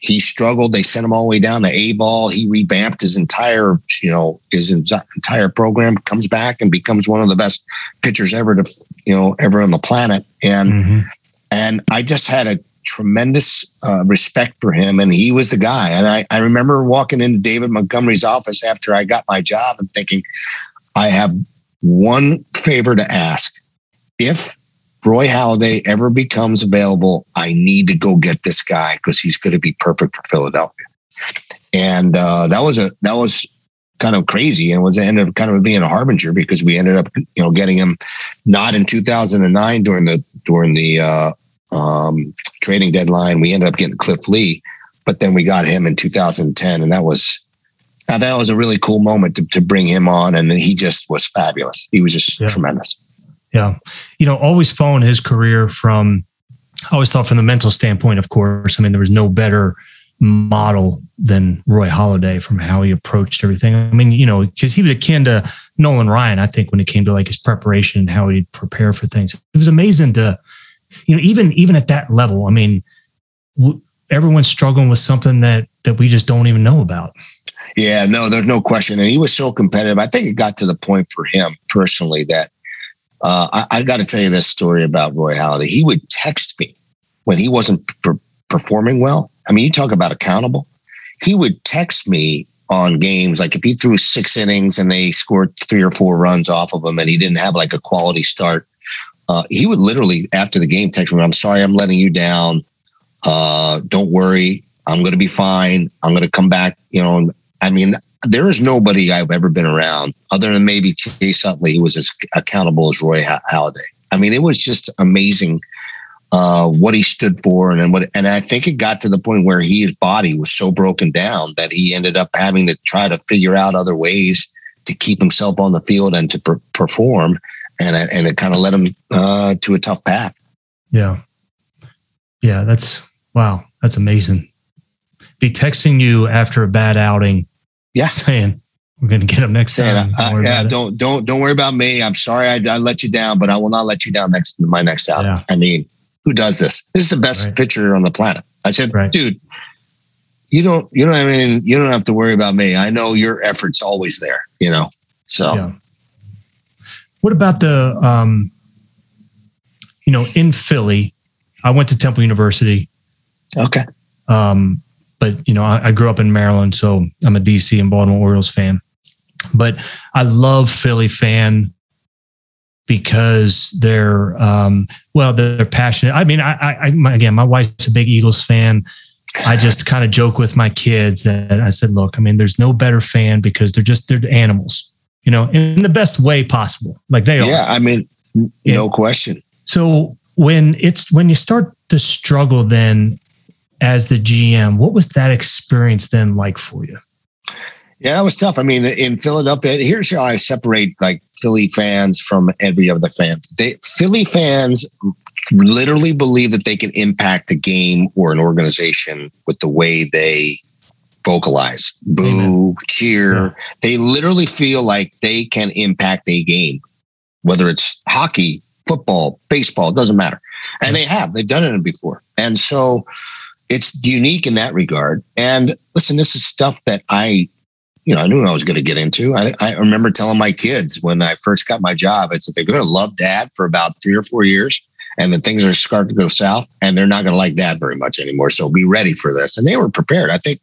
he struggled. They sent him all the way down to A ball. He revamped his entire, you know, his entire program. Comes back and becomes one of the best pitchers ever to, you know, ever on the planet. And mm-hmm. and I just had a tremendous uh, respect for him, and he was the guy. And I I remember walking into David Montgomery's office after I got my job and thinking, I have one favor to ask. If Roy Halladay ever becomes available, I need to go get this guy because he's going to be perfect for Philadelphia. And uh, that was a that was kind of crazy and was ended up kind of being a harbinger because we ended up you know getting him not in 2009 during the during the uh, um, trading deadline. We ended up getting Cliff Lee, but then we got him in 2010, and that was now that was a really cool moment to, to bring him on, and he just was fabulous. He was just yeah. tremendous. Yeah. You know, always following his career from, I always thought from the mental standpoint, of course. I mean, there was no better model than Roy Halladay from how he approached everything. I mean, you know, because he was akin to Nolan Ryan, I think, when it came to like his preparation and how he'd prepare for things. It was amazing to, you know, even even at that level. I mean, w- everyone's struggling with something that that we just don't even know about. Yeah, no, there's no question. And he was so competitive. I think it got to the point for him personally that uh, I, I got to tell you this story about Roy Halladay. He would text me when he wasn't per- performing well. I mean, you talk about accountable. He would text me on games like if he threw six innings and they scored three or four runs off of him and he didn't have like a quality start. Uh, he would literally after the game text me, "I'm sorry, I'm letting you down. Uh, don't worry, I'm going to be fine. I'm going to come back." You know, I mean, there is nobody I've ever been around other than maybe Chase Utley who was as accountable as Roy Halladay. I mean, it was just amazing uh, what he stood for, and, and what. And I think it got to the point where he, his body was so broken down that he ended up having to try to figure out other ways to keep himself on the field and to per- perform, and and it kind of led him uh, to a tough path. Yeah, yeah, that's wow, that's amazing. Be texting you after a bad outing yeah. Saying we're going to get him next Saying, time. Don't, uh, yeah, don't don't don't worry about me. I'm sorry I, I, let you down, but I will not let you down next my next out. Yeah. I mean, who does this? This is the best right. pitcher on the planet. I said, right. dude, you don't you don't I mean you don't have to worry about me. I know your effort's always there. You know, so. Yeah. What about the um, you know, in Philly? I went to Temple University. Okay. Um, but you know, I, I, grew up in Maryland, so I'm a DC and Baltimore Orioles fan. But I love Philly fan because they're um, well, they're passionate. I mean, I, I my, again, my wife's a big Eagles fan. I just kind of joke with my kids that I said, look, I mean, there's no better fan because they're just they're animals, you know, in the best way possible, like they are. Yeah, I mean, no and question. So when it's when you start to struggle, then as the GM. What was that experience then like for you? Yeah, it was tough. I mean, in Philadelphia, here's how I separate like Philly fans from every other fan. They Philly fans literally believe that they can impact the game or an organization with the way they vocalize, boo, Amen. cheer. Yeah. They literally feel like they can impact a game, whether it's hockey, football, baseball, it doesn't matter. And they have, they've done it before. And so it's unique in that regard. And listen, this is stuff that I, you know, I knew I was going to get into. I, I remember telling my kids when I first got my job, I said they're going to love dad for about three or four years. And then things are starting to go south and they're not going to like dad very much anymore. So be ready for this. And they were prepared. I think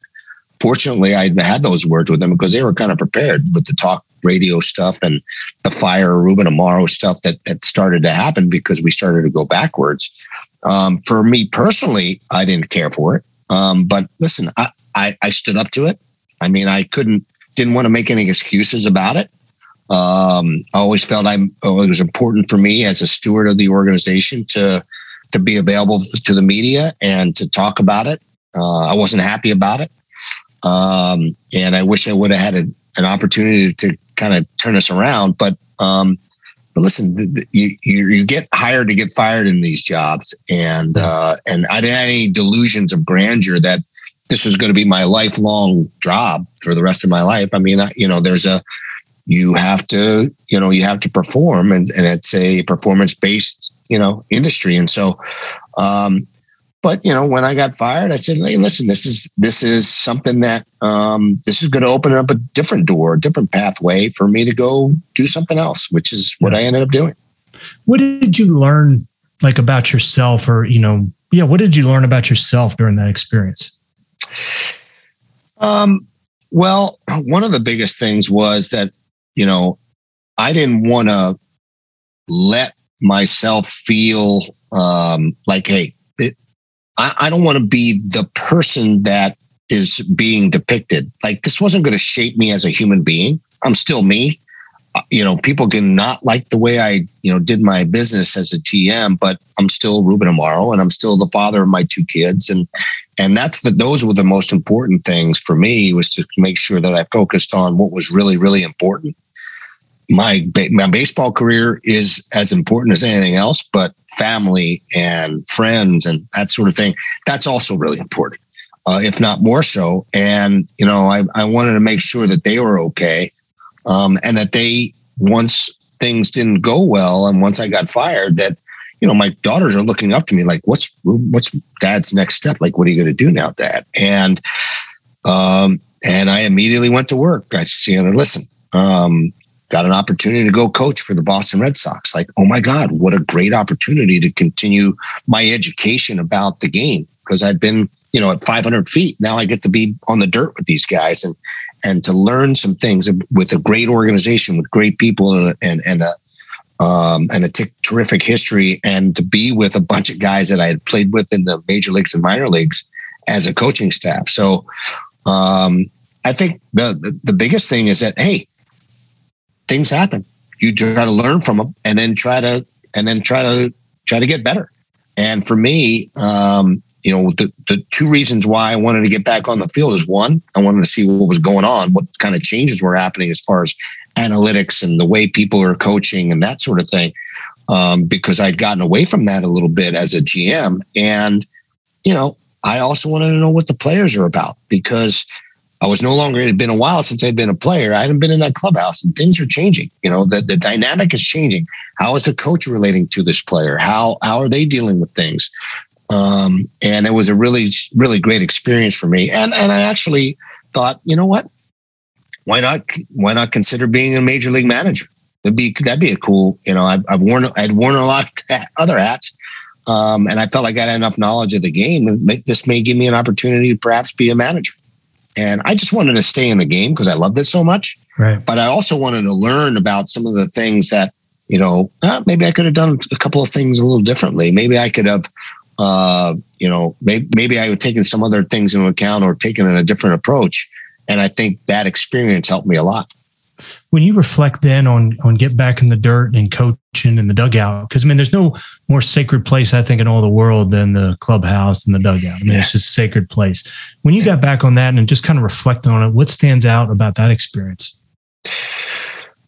fortunately I had those words with them because they were kind of prepared with the talk radio stuff and the fire Ruben Amaro stuff that, that started to happen because we started to go backwards. Um, for me personally, I didn't care for it. Um, but listen, I, I, I, stood up to it. I mean, I couldn't, didn't want to make any excuses about it. Um, I always felt I'm, oh, it was important for me as a steward of the organization to, to be available to the media and to talk about it. Uh, I wasn't happy about it. Um, and I wish I would have had a, an opportunity to kind of turn us around. But um, but listen, you, you, you get hired to get fired in these jobs, and uh, and I didn't have any delusions of grandeur that this was going to be my lifelong job for the rest of my life. I mean, you know, there's a you have to you know you have to perform, and and it's a performance based you know industry, and so um, but you know, when I got fired, I said, "Hey, listen, this is this is something that um, this is going to open up a different door, a different pathway for me to go do something else," which is what I ended up doing. What did you learn, like about yourself, or you know, yeah, what did you learn about yourself during that experience? Um, well, one of the biggest things was that you know I didn't want to let myself feel um, like, hey, I, I don't want to be the person that is being depicted. Like this wasn't going to shape me as a human being. I'm still me. Uh, you know, people can not like the way I, you know, did my business as a GM, but I'm still Ruben Amaro and I'm still the father of my two kids. And, and that's the, those were the most important things for me was to make sure that I focused on what was really, really important my my baseball career is as important as anything else, but family and friends and that sort of thing that's also really important. uh, if not more so. And you know, I, I wanted to make sure that they were okay, um, and that they once things didn't go well, and once I got fired, that you know my daughters are looking up to me like, what's what's Dad's next step? Like, what are you going to do now, Dad? And um, and I immediately went to work. I said, listen, um, got an opportunity to go coach for the Boston Red Sox. Like, oh my God, what a great opportunity to continue my education about the game because I've been, you know, at 500 feet. Now I get to be on the dirt with these guys and and to learn some things with a great organization, with great people, and and, and a um, and a t- terrific history, and to be with a bunch of guys that I had played with in the major leagues and minor leagues as a coaching staff. So um, I think the, the the biggest thing is that hey, things happen. You try to learn from them, and then try to and then try to try to get better. And for me, um, you know, the, the two reasons why I wanted to get back on the field is one, I wanted to see what was going on, what kind of changes were happening as far as analytics and the way people are coaching and that sort of thing. Um, because I'd gotten away from that a little bit as a GM. And, you know, I also wanted to know what the players are about because I was no longer, it had been a while since I'd been a player. I hadn't been in that clubhouse and things are changing. You know, the, the dynamic is changing. How is the coach relating to this player? How, how are they dealing with things? Um, and it was a really, really great experience for me. And, and I actually thought, you know what? Why not, why not consider being a major league manager? That'd be, that'd be a cool, you know, I've, I've worn, I'd worn a lot of other hats. Um, and I felt like I had enough knowledge of the game. This may give me an opportunity to perhaps be a manager. And I just wanted to stay in the game because I love this so much. Right. But I also wanted to learn about some of the things that, you know, uh, maybe I could have done a couple of things a little differently. Maybe I could have, uh, you know, maybe, maybe I would taken some other things into account or taken a different approach. And I think that experience helped me a lot when you reflect then on on get back in the dirt and coaching in the dugout because i mean there's no more sacred place i think in all the world than the clubhouse and the dugout i mean yeah. it's just a sacred place when you got back on that and just kind of reflect on it what stands out about that experience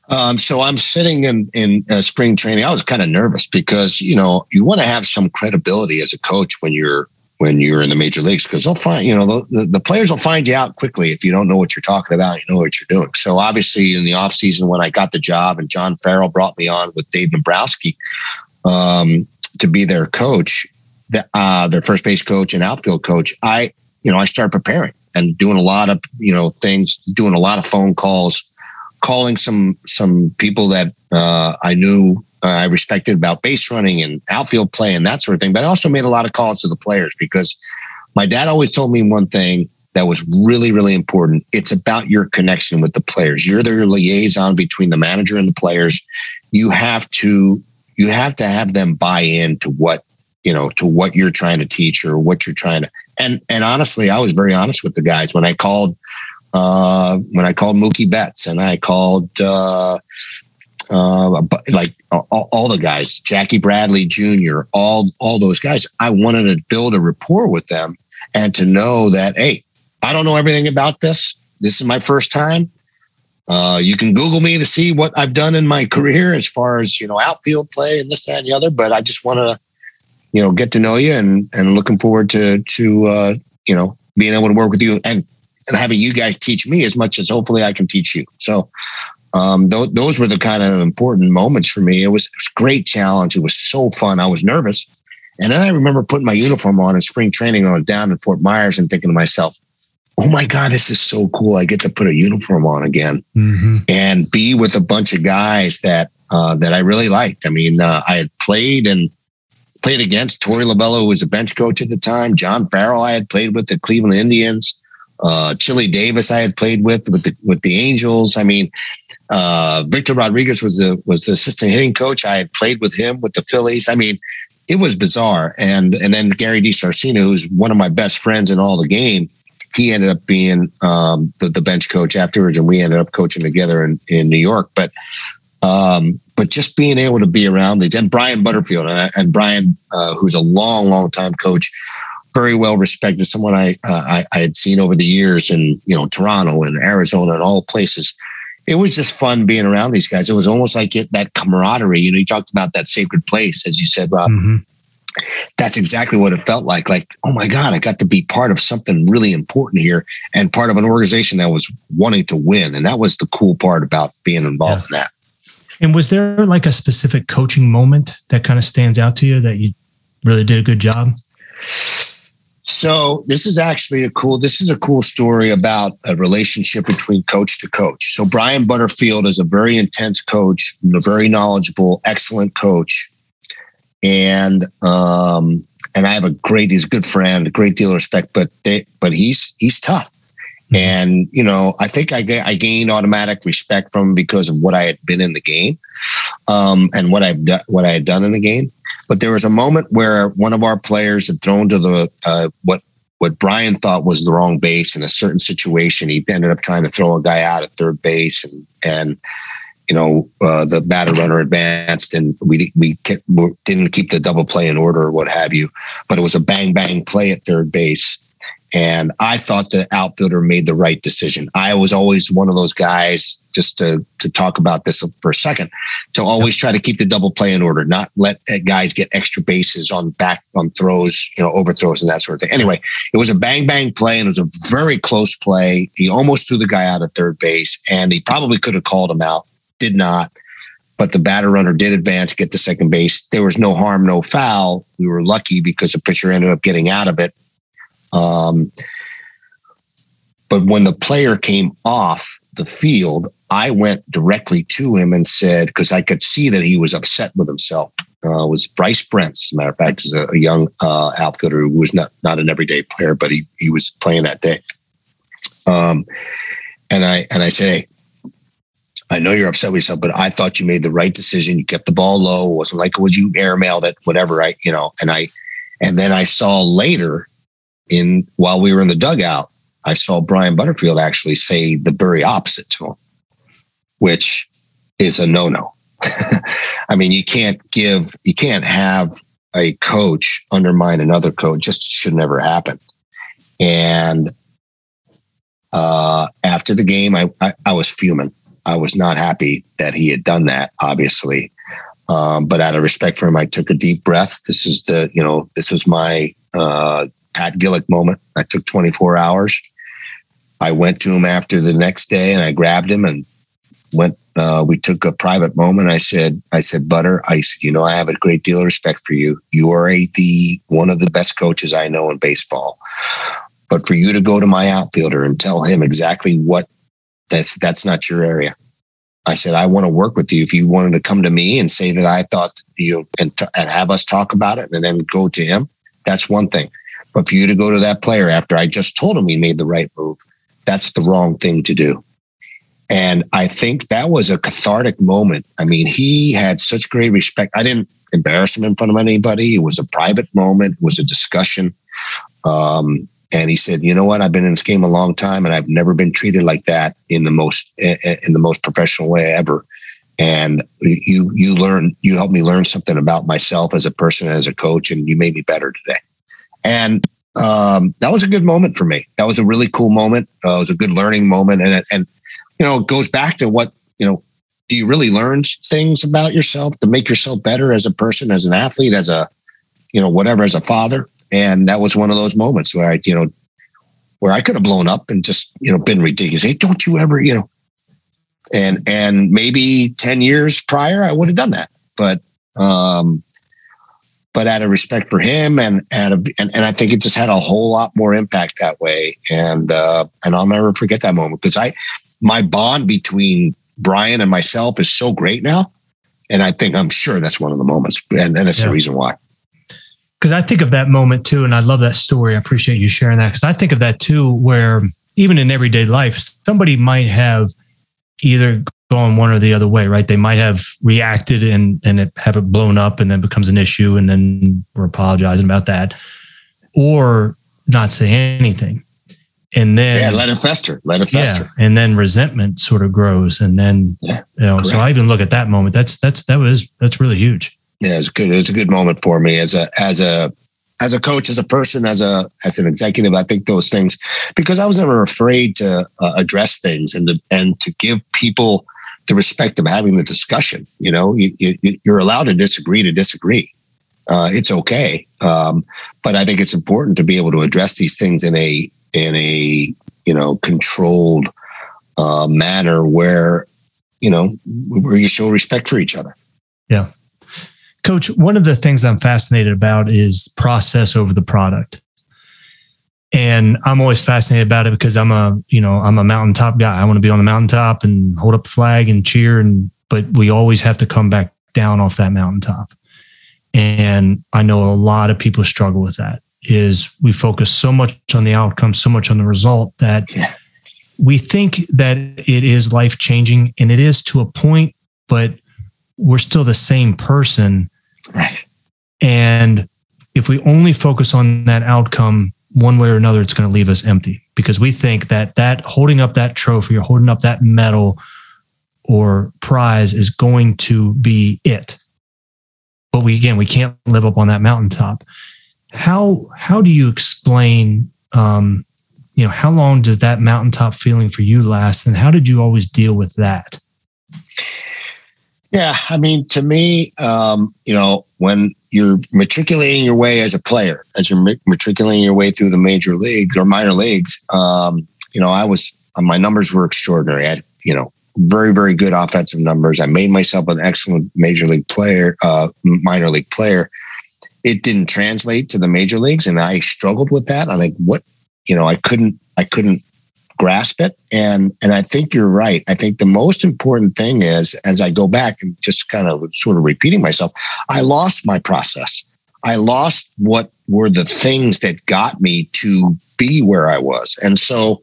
um, so I'm sitting in in uh, spring training. I was kind of nervous because you know you want to have some credibility as a coach when you're when you're in the major leagues because they'll find you know the, the players will find you out quickly if you don't know what you're talking about you know what you're doing. So obviously in the off season when i got the job and john farrell brought me on with dave Dombrowski um, to be their coach the, uh, their first base coach and outfield coach i you know i started preparing and doing a lot of you know things doing a lot of phone calls calling some some people that uh, i knew uh, I respected about base running and outfield play and that sort of thing. But I also made a lot of calls to the players because my dad always told me one thing that was really, really important. It's about your connection with the players. You're the liaison between the manager and the players. You have to you have to have them buy in to what you know to what you're trying to teach or what you're trying to. And and honestly, I was very honest with the guys when I called uh, when I called Mookie Betts and I called uh, uh, like all, all, the guys, Jackie Bradley Jr., all all those guys. I wanted to build a rapport with them and to know that hey, I don't know everything about this. This is my first time. Uh, you can Google me to see what I've done in my career as far as you know outfield play and this, that, and the other. But I just want to, you know, get to know you and and looking forward to to uh, you know being able to work with you and and having you guys teach me as much as hopefully I can teach you. So um, th- those were the kind of important moments for me. It was, it was a great challenge. It was so fun. I was nervous. And then I remember putting my uniform on in spring training. I was down in Fort Myers and thinking to myself, oh my God, this is so cool. I get to put a uniform on again mm-hmm. and be with a bunch of guys that, uh, that I really liked. I mean, uh, I had played and played against Torey Lovullo, who was a bench coach at the time. John Farrell, I had played with the Cleveland Indians. Uh, Chili Davis, I had played with with the with the Angels. I mean, uh, Victor Rodriguez was the was the assistant hitting coach. I had played with him with the Phillies. I mean, it was bizarre. And and then Gary DiSarcina, who's one of my best friends in all the game, he ended up being um, the, the bench coach afterwards, and we ended up coaching together in, in New York. But um, but just being able to be around these and Brian Butterfield and, and Brian, uh, who's a long, long time coach, very well respected, someone I, uh, I, I had seen over the years in you know Toronto and Arizona and all places it was just fun being around these guys. It was almost like it, that camaraderie. You know, you talked about that sacred place, as you said, Rob. Mm-hmm. that's exactly what it felt like. Like, oh my God, I got to be part of something really important here and part of an organization that was wanting to win. And that was the cool part about being involved yeah. in that. And was there like a specific coaching moment that kind of stands out to you that you really did a good job? So this is actually a cool. This is a cool story about a relationship between coach to coach. So Brian Butterfield is a very intense coach, a very knowledgeable, excellent coach, and um, and I have a great. He's a good friend, a great deal of respect, but they, but he's he's tough. Mm-hmm. And you know, I think I I gained automatic respect from him because of what I had been in the game, um, and what I've done, what I had done in the game. But there was a moment where one of our players had thrown to the uh, what what Brian thought was the wrong base in a certain situation. He ended up trying to throw a guy out at third base, and and you know uh, the batter runner advanced, and we we kept, didn't keep the double play in order or what have you. But it was a bang bang play at third base, and I thought the outfielder made the right decision. I was always one of those guys, just to, to talk about this for a second, to always try to keep the double play in order, not let uh, guys get extra bases on back on throws, you know, overthrows and that sort of thing. Anyway, it was a bang bang play and it was a very close play. He almost threw the guy out at third base and he probably could have called him out, did not. But the batter runner did advance, get to second base. There was no harm, no foul. We were lucky because the pitcher ended up getting out of it um, but when the player came off the field, I went directly to him and said, because I could see that he was upset with himself. Uh, was Bryce Brentz, as a matter of fact, is a, a young uh, outfielder who was not not an everyday player, but he he was playing that day. Um, and I and I said, hey, I know you're upset with yourself, but I thought you made the right decision. You kept the ball low. It wasn't like would you airmail that, whatever. I you know, and I and then I saw later in while we were in the dugout, I saw Brian Butterfield actually say the very opposite to him, which is a no-no. I mean, you can't give, you can't have a coach undermine another coach. Just should never happen. And uh, after the game, I, I, I was fuming. I was not happy that he had done that, obviously. Um, but out of respect for him, I took a deep breath. This is the, you know, this was my uh, Pat Gillick moment. I took 24 hours. I went to him after the next day and I grabbed him and went. Uh, we took a private moment. I said, I said, Butter, I said, you know, I have a great deal of respect for you. You are a, the one of the best coaches I know in baseball. But for you to go to my outfielder and tell him exactly what that's that's not your area. I said, I want to work with you. If you wanted to come to me and say that I thought you and, t- and have us talk about it and then go to him, that's one thing. But for you to go to that player after I just told him he made the right move, that's the wrong thing to do. And I think that was a cathartic moment. I mean, he had such great respect. I didn't embarrass him in front of anybody. It was a private moment, it was a discussion. Um, and he said, "You know what? I've been in this game a long time, and I've never been treated like that in the most in the most professional way ever." And you you learn you helped me learn something about myself as a person as a coach, and you made me better today. And um, that was a good moment for me. That was a really cool moment. Uh, it was a good learning moment, and and you know, it goes back to what you know. Do you really learn things about yourself to make yourself better as a person, as an athlete, as a you know whatever, as a father? And that was one of those moments where I, you know, where I could have blown up and just you know been ridiculous. Hey, don't you ever, you know, and and maybe ten years prior I would have done that, but um, but out of respect for him and and, and and I think it just had a whole lot more impact that way. And uh, and I'll never forget that moment because I my bond between Brian and myself is so great now. And I think I'm sure that's one of the moments. And, and that's yeah. the reason why. Because I think of that moment too, and I love that story. I appreciate you sharing that. Because I think of that too, where even in everyday life, somebody might have either going one or the other way, right? They might have reacted and and it, have it blown up and then becomes an issue, and then we're apologizing about that, or not say anything, and then yeah, let it fester, let it fester, yeah, and then resentment sort of grows, and then yeah, you know. Correct. So I even look at that moment. That's that's that was that's really huge. Yeah, it's good. It's a good moment for me as a as a as a coach, as a person, as a as an executive, I think those things because I was never afraid to uh, address things and to, and to give people the respect of having the discussion. You know, you, you, you're allowed to disagree to disagree. uh, it's okay. Um, but I think it's important to be able to address these things in a in a you know controlled uh, manner where you know where you show respect for each other. Yeah, Coach. One of the things I'm fascinated about is process over the product. And I'm always fascinated about it because I'm a, you know, I'm a mountaintop guy. I want to be on the mountaintop and hold up the flag and cheer. And, but we always have to come back down off that mountaintop. And I know a lot of people struggle with that is we focus so much on the outcome, so much on the result that yeah. we think that it is life changing and it is to a point, but we're still the same person. Right. And if we only focus on that outcome, one way or another, it's going to leave us empty. Because we think that that holding up that trophy or holding up that medal or prize is going to be it. But we again we can't live up on that mountaintop. How how do you explain um, you know how long does that mountaintop feeling for you last and how did you always deal with that? Yeah i mean to me um, you know when you're matriculating your way as a player as you're matriculating your way through the major leagues or minor leagues um, you know i was my numbers were extraordinary i had you know very, very good offensive numbers. I made myself an excellent major league player, uh, minor league player. It didn't translate to the major leagues, and I struggled with that. I'm like, what? You know, I couldn't, I couldn't grasp it. And and I think you're right. I think the most important thing is, as I go back and just kind of sort of repeating myself, I lost my process. I lost what were the things that got me to be where I was. And so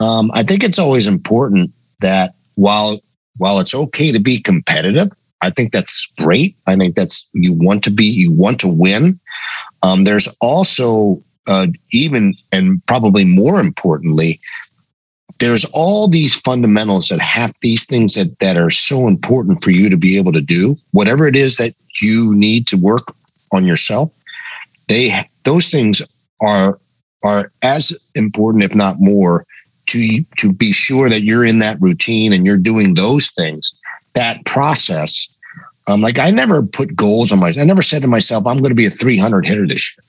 um, I think it's always important that while while it's okay to be competitive, I think that's great. I think that's you want to be, you want to win. Um, there's also uh, even and probably more importantly, there's all these fundamentals that have these things that that are so important for you to be able to do. Whatever it is that you need to work on yourself. They those things are are as important, if not more, to to be sure that you're in that routine and you're doing those things. That process um, like i never put goals on my i never said to myself i'm going to be a 300 hitter this year.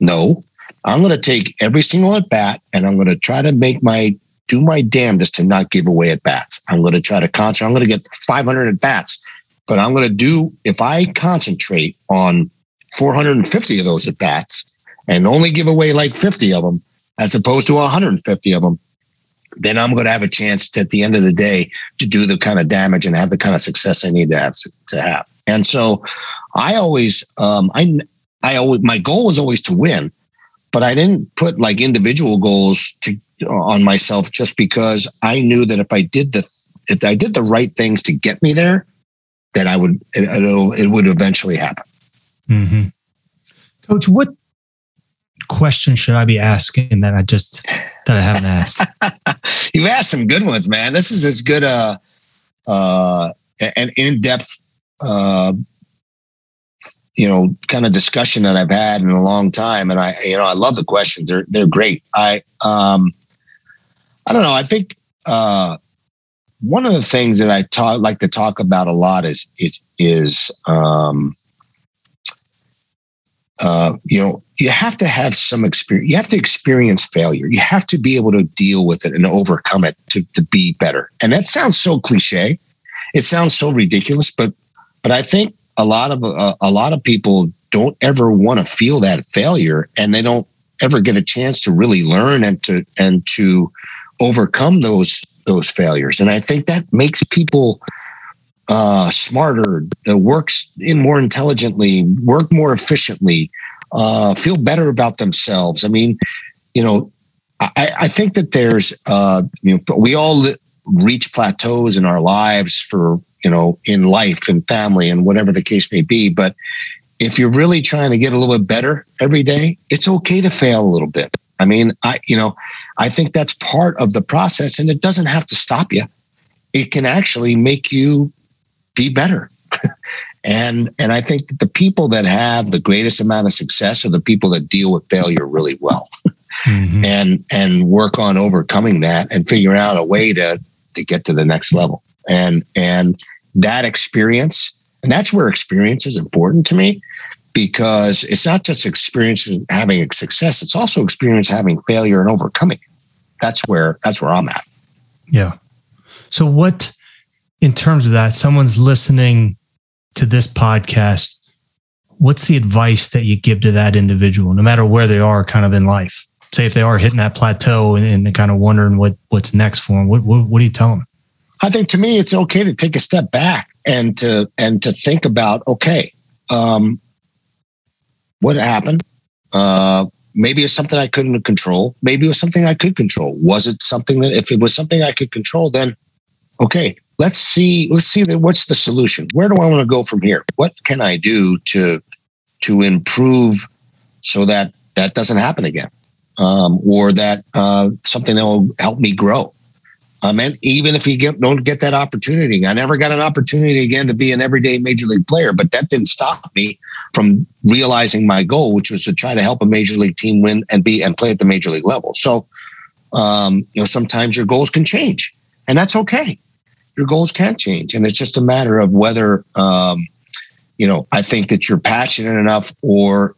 No. I'm going to take every single at bat and i'm going to try to make my do my damnedest to not give away at bats i'm going to try to concentrate i'm going to get 500 at bats but i'm going to do if i concentrate on 450 of those at bats and only give away like 50 of them as opposed to 150 of them then I'm going to have a chance to, at the end of the day to do the kind of damage and have the kind of success I need to have to have. And so I always, um, I, I always, my goal was always to win, but I didn't put like individual goals to on myself just because I knew that if I did the, if I did the right things to get me there, that I would, it, it would eventually happen. Mm-hmm. Coach, what question should I be asking that I just that I haven't asked? You've asked some good ones, man. This is as good a uh, an in depth uh, you know kind of discussion that I've had in a long time, and I you know I love the questions. They're they're great. I um I don't know. I think uh, one of the things that I talk like to talk about a lot is is is um, uh, you know, you have to have some experience. You have to experience failure. You have to be able to deal with it and overcome it to, to be better. And that sounds so cliche. It sounds so ridiculous, but but I think a lot of uh, a lot of people don't ever want to feel that failure, and they don't ever get a chance to really learn and to and to overcome those those failures. And I think that makes people uh, smarter, works in more intelligently, work more efficiently, uh, feel better about themselves. I mean, you know, I, I think that there's, uh, you know, we all reach plateaus in our lives for, you know, in life and family and whatever the case may be. But if you're really trying to get a little bit better every day, it's okay to fail a little bit. I mean, I, you know, I think that's part of the process and it doesn't have to stop you. It can actually make you be better. and and I think that the people that have the greatest amount of success are the people that deal with failure really well. Mm-hmm. and and work on overcoming that and figure out a way to to get to the next level. And and that experience, and that's where experience is important to me. because it's not just experience having success; it's also experience having failure and overcoming. That's where that's where I'm at. Yeah. So what, in terms of that, someone's listening to this podcast. What's the advice that you give to that individual, no matter where they are, kind of in life? Say if they are hitting that plateau and, and kind of wondering what what's next for them, what, what what do you tell them? I think to me, it's okay to take a step back and to and to think about okay, um, what happened? Uh, maybe it's something I couldn't control. Maybe it was something I could control. Was it something that if it was something I could control, then okay, let's see. Let's see that what's the solution. Where do I want to go from here? What can I do to to improve so that that doesn't happen again, um, or that uh, something that will help me grow. Um, and even if you get, don't get that opportunity, I never got an opportunity again to be an everyday major league player, but that didn't stop me from realizing my goal, which was to try to help a major league team win and be and play at the major league level. So, um, you know, sometimes your goals can change, and that's okay. Your goals can change, and it's just a matter of whether, um, you know, I think that you're passionate enough or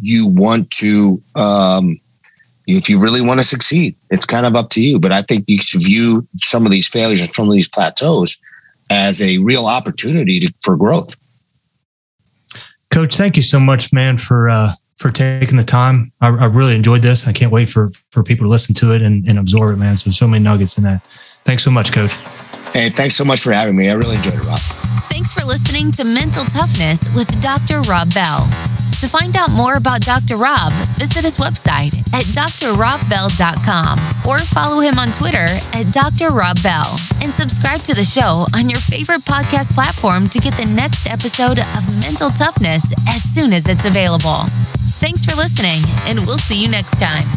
you want to um, if you really want to succeed, it's kind of up to you. But I think you should view some of these failures and some of these plateaus as a real opportunity to, for growth. Coach, thank you so much, man, for uh, for taking the time. I, I, really enjoyed this. I can't wait for for people to listen to it and, and absorb it, man. So so many nuggets in that. Thanks so much, Coach. Hey, thanks so much for having me. I really enjoyed it, Rob. Thanks for listening to Mental Toughness with Dr. Rob Bell. To find out more about Dr. Rob, visit his website at drrobbell.com or follow him on Twitter at Dr. Rob Bell and subscribe to the show on your favorite podcast platform to get the next episode of Mental Toughness as soon as it's available. Thanks for listening, and we'll see you next time.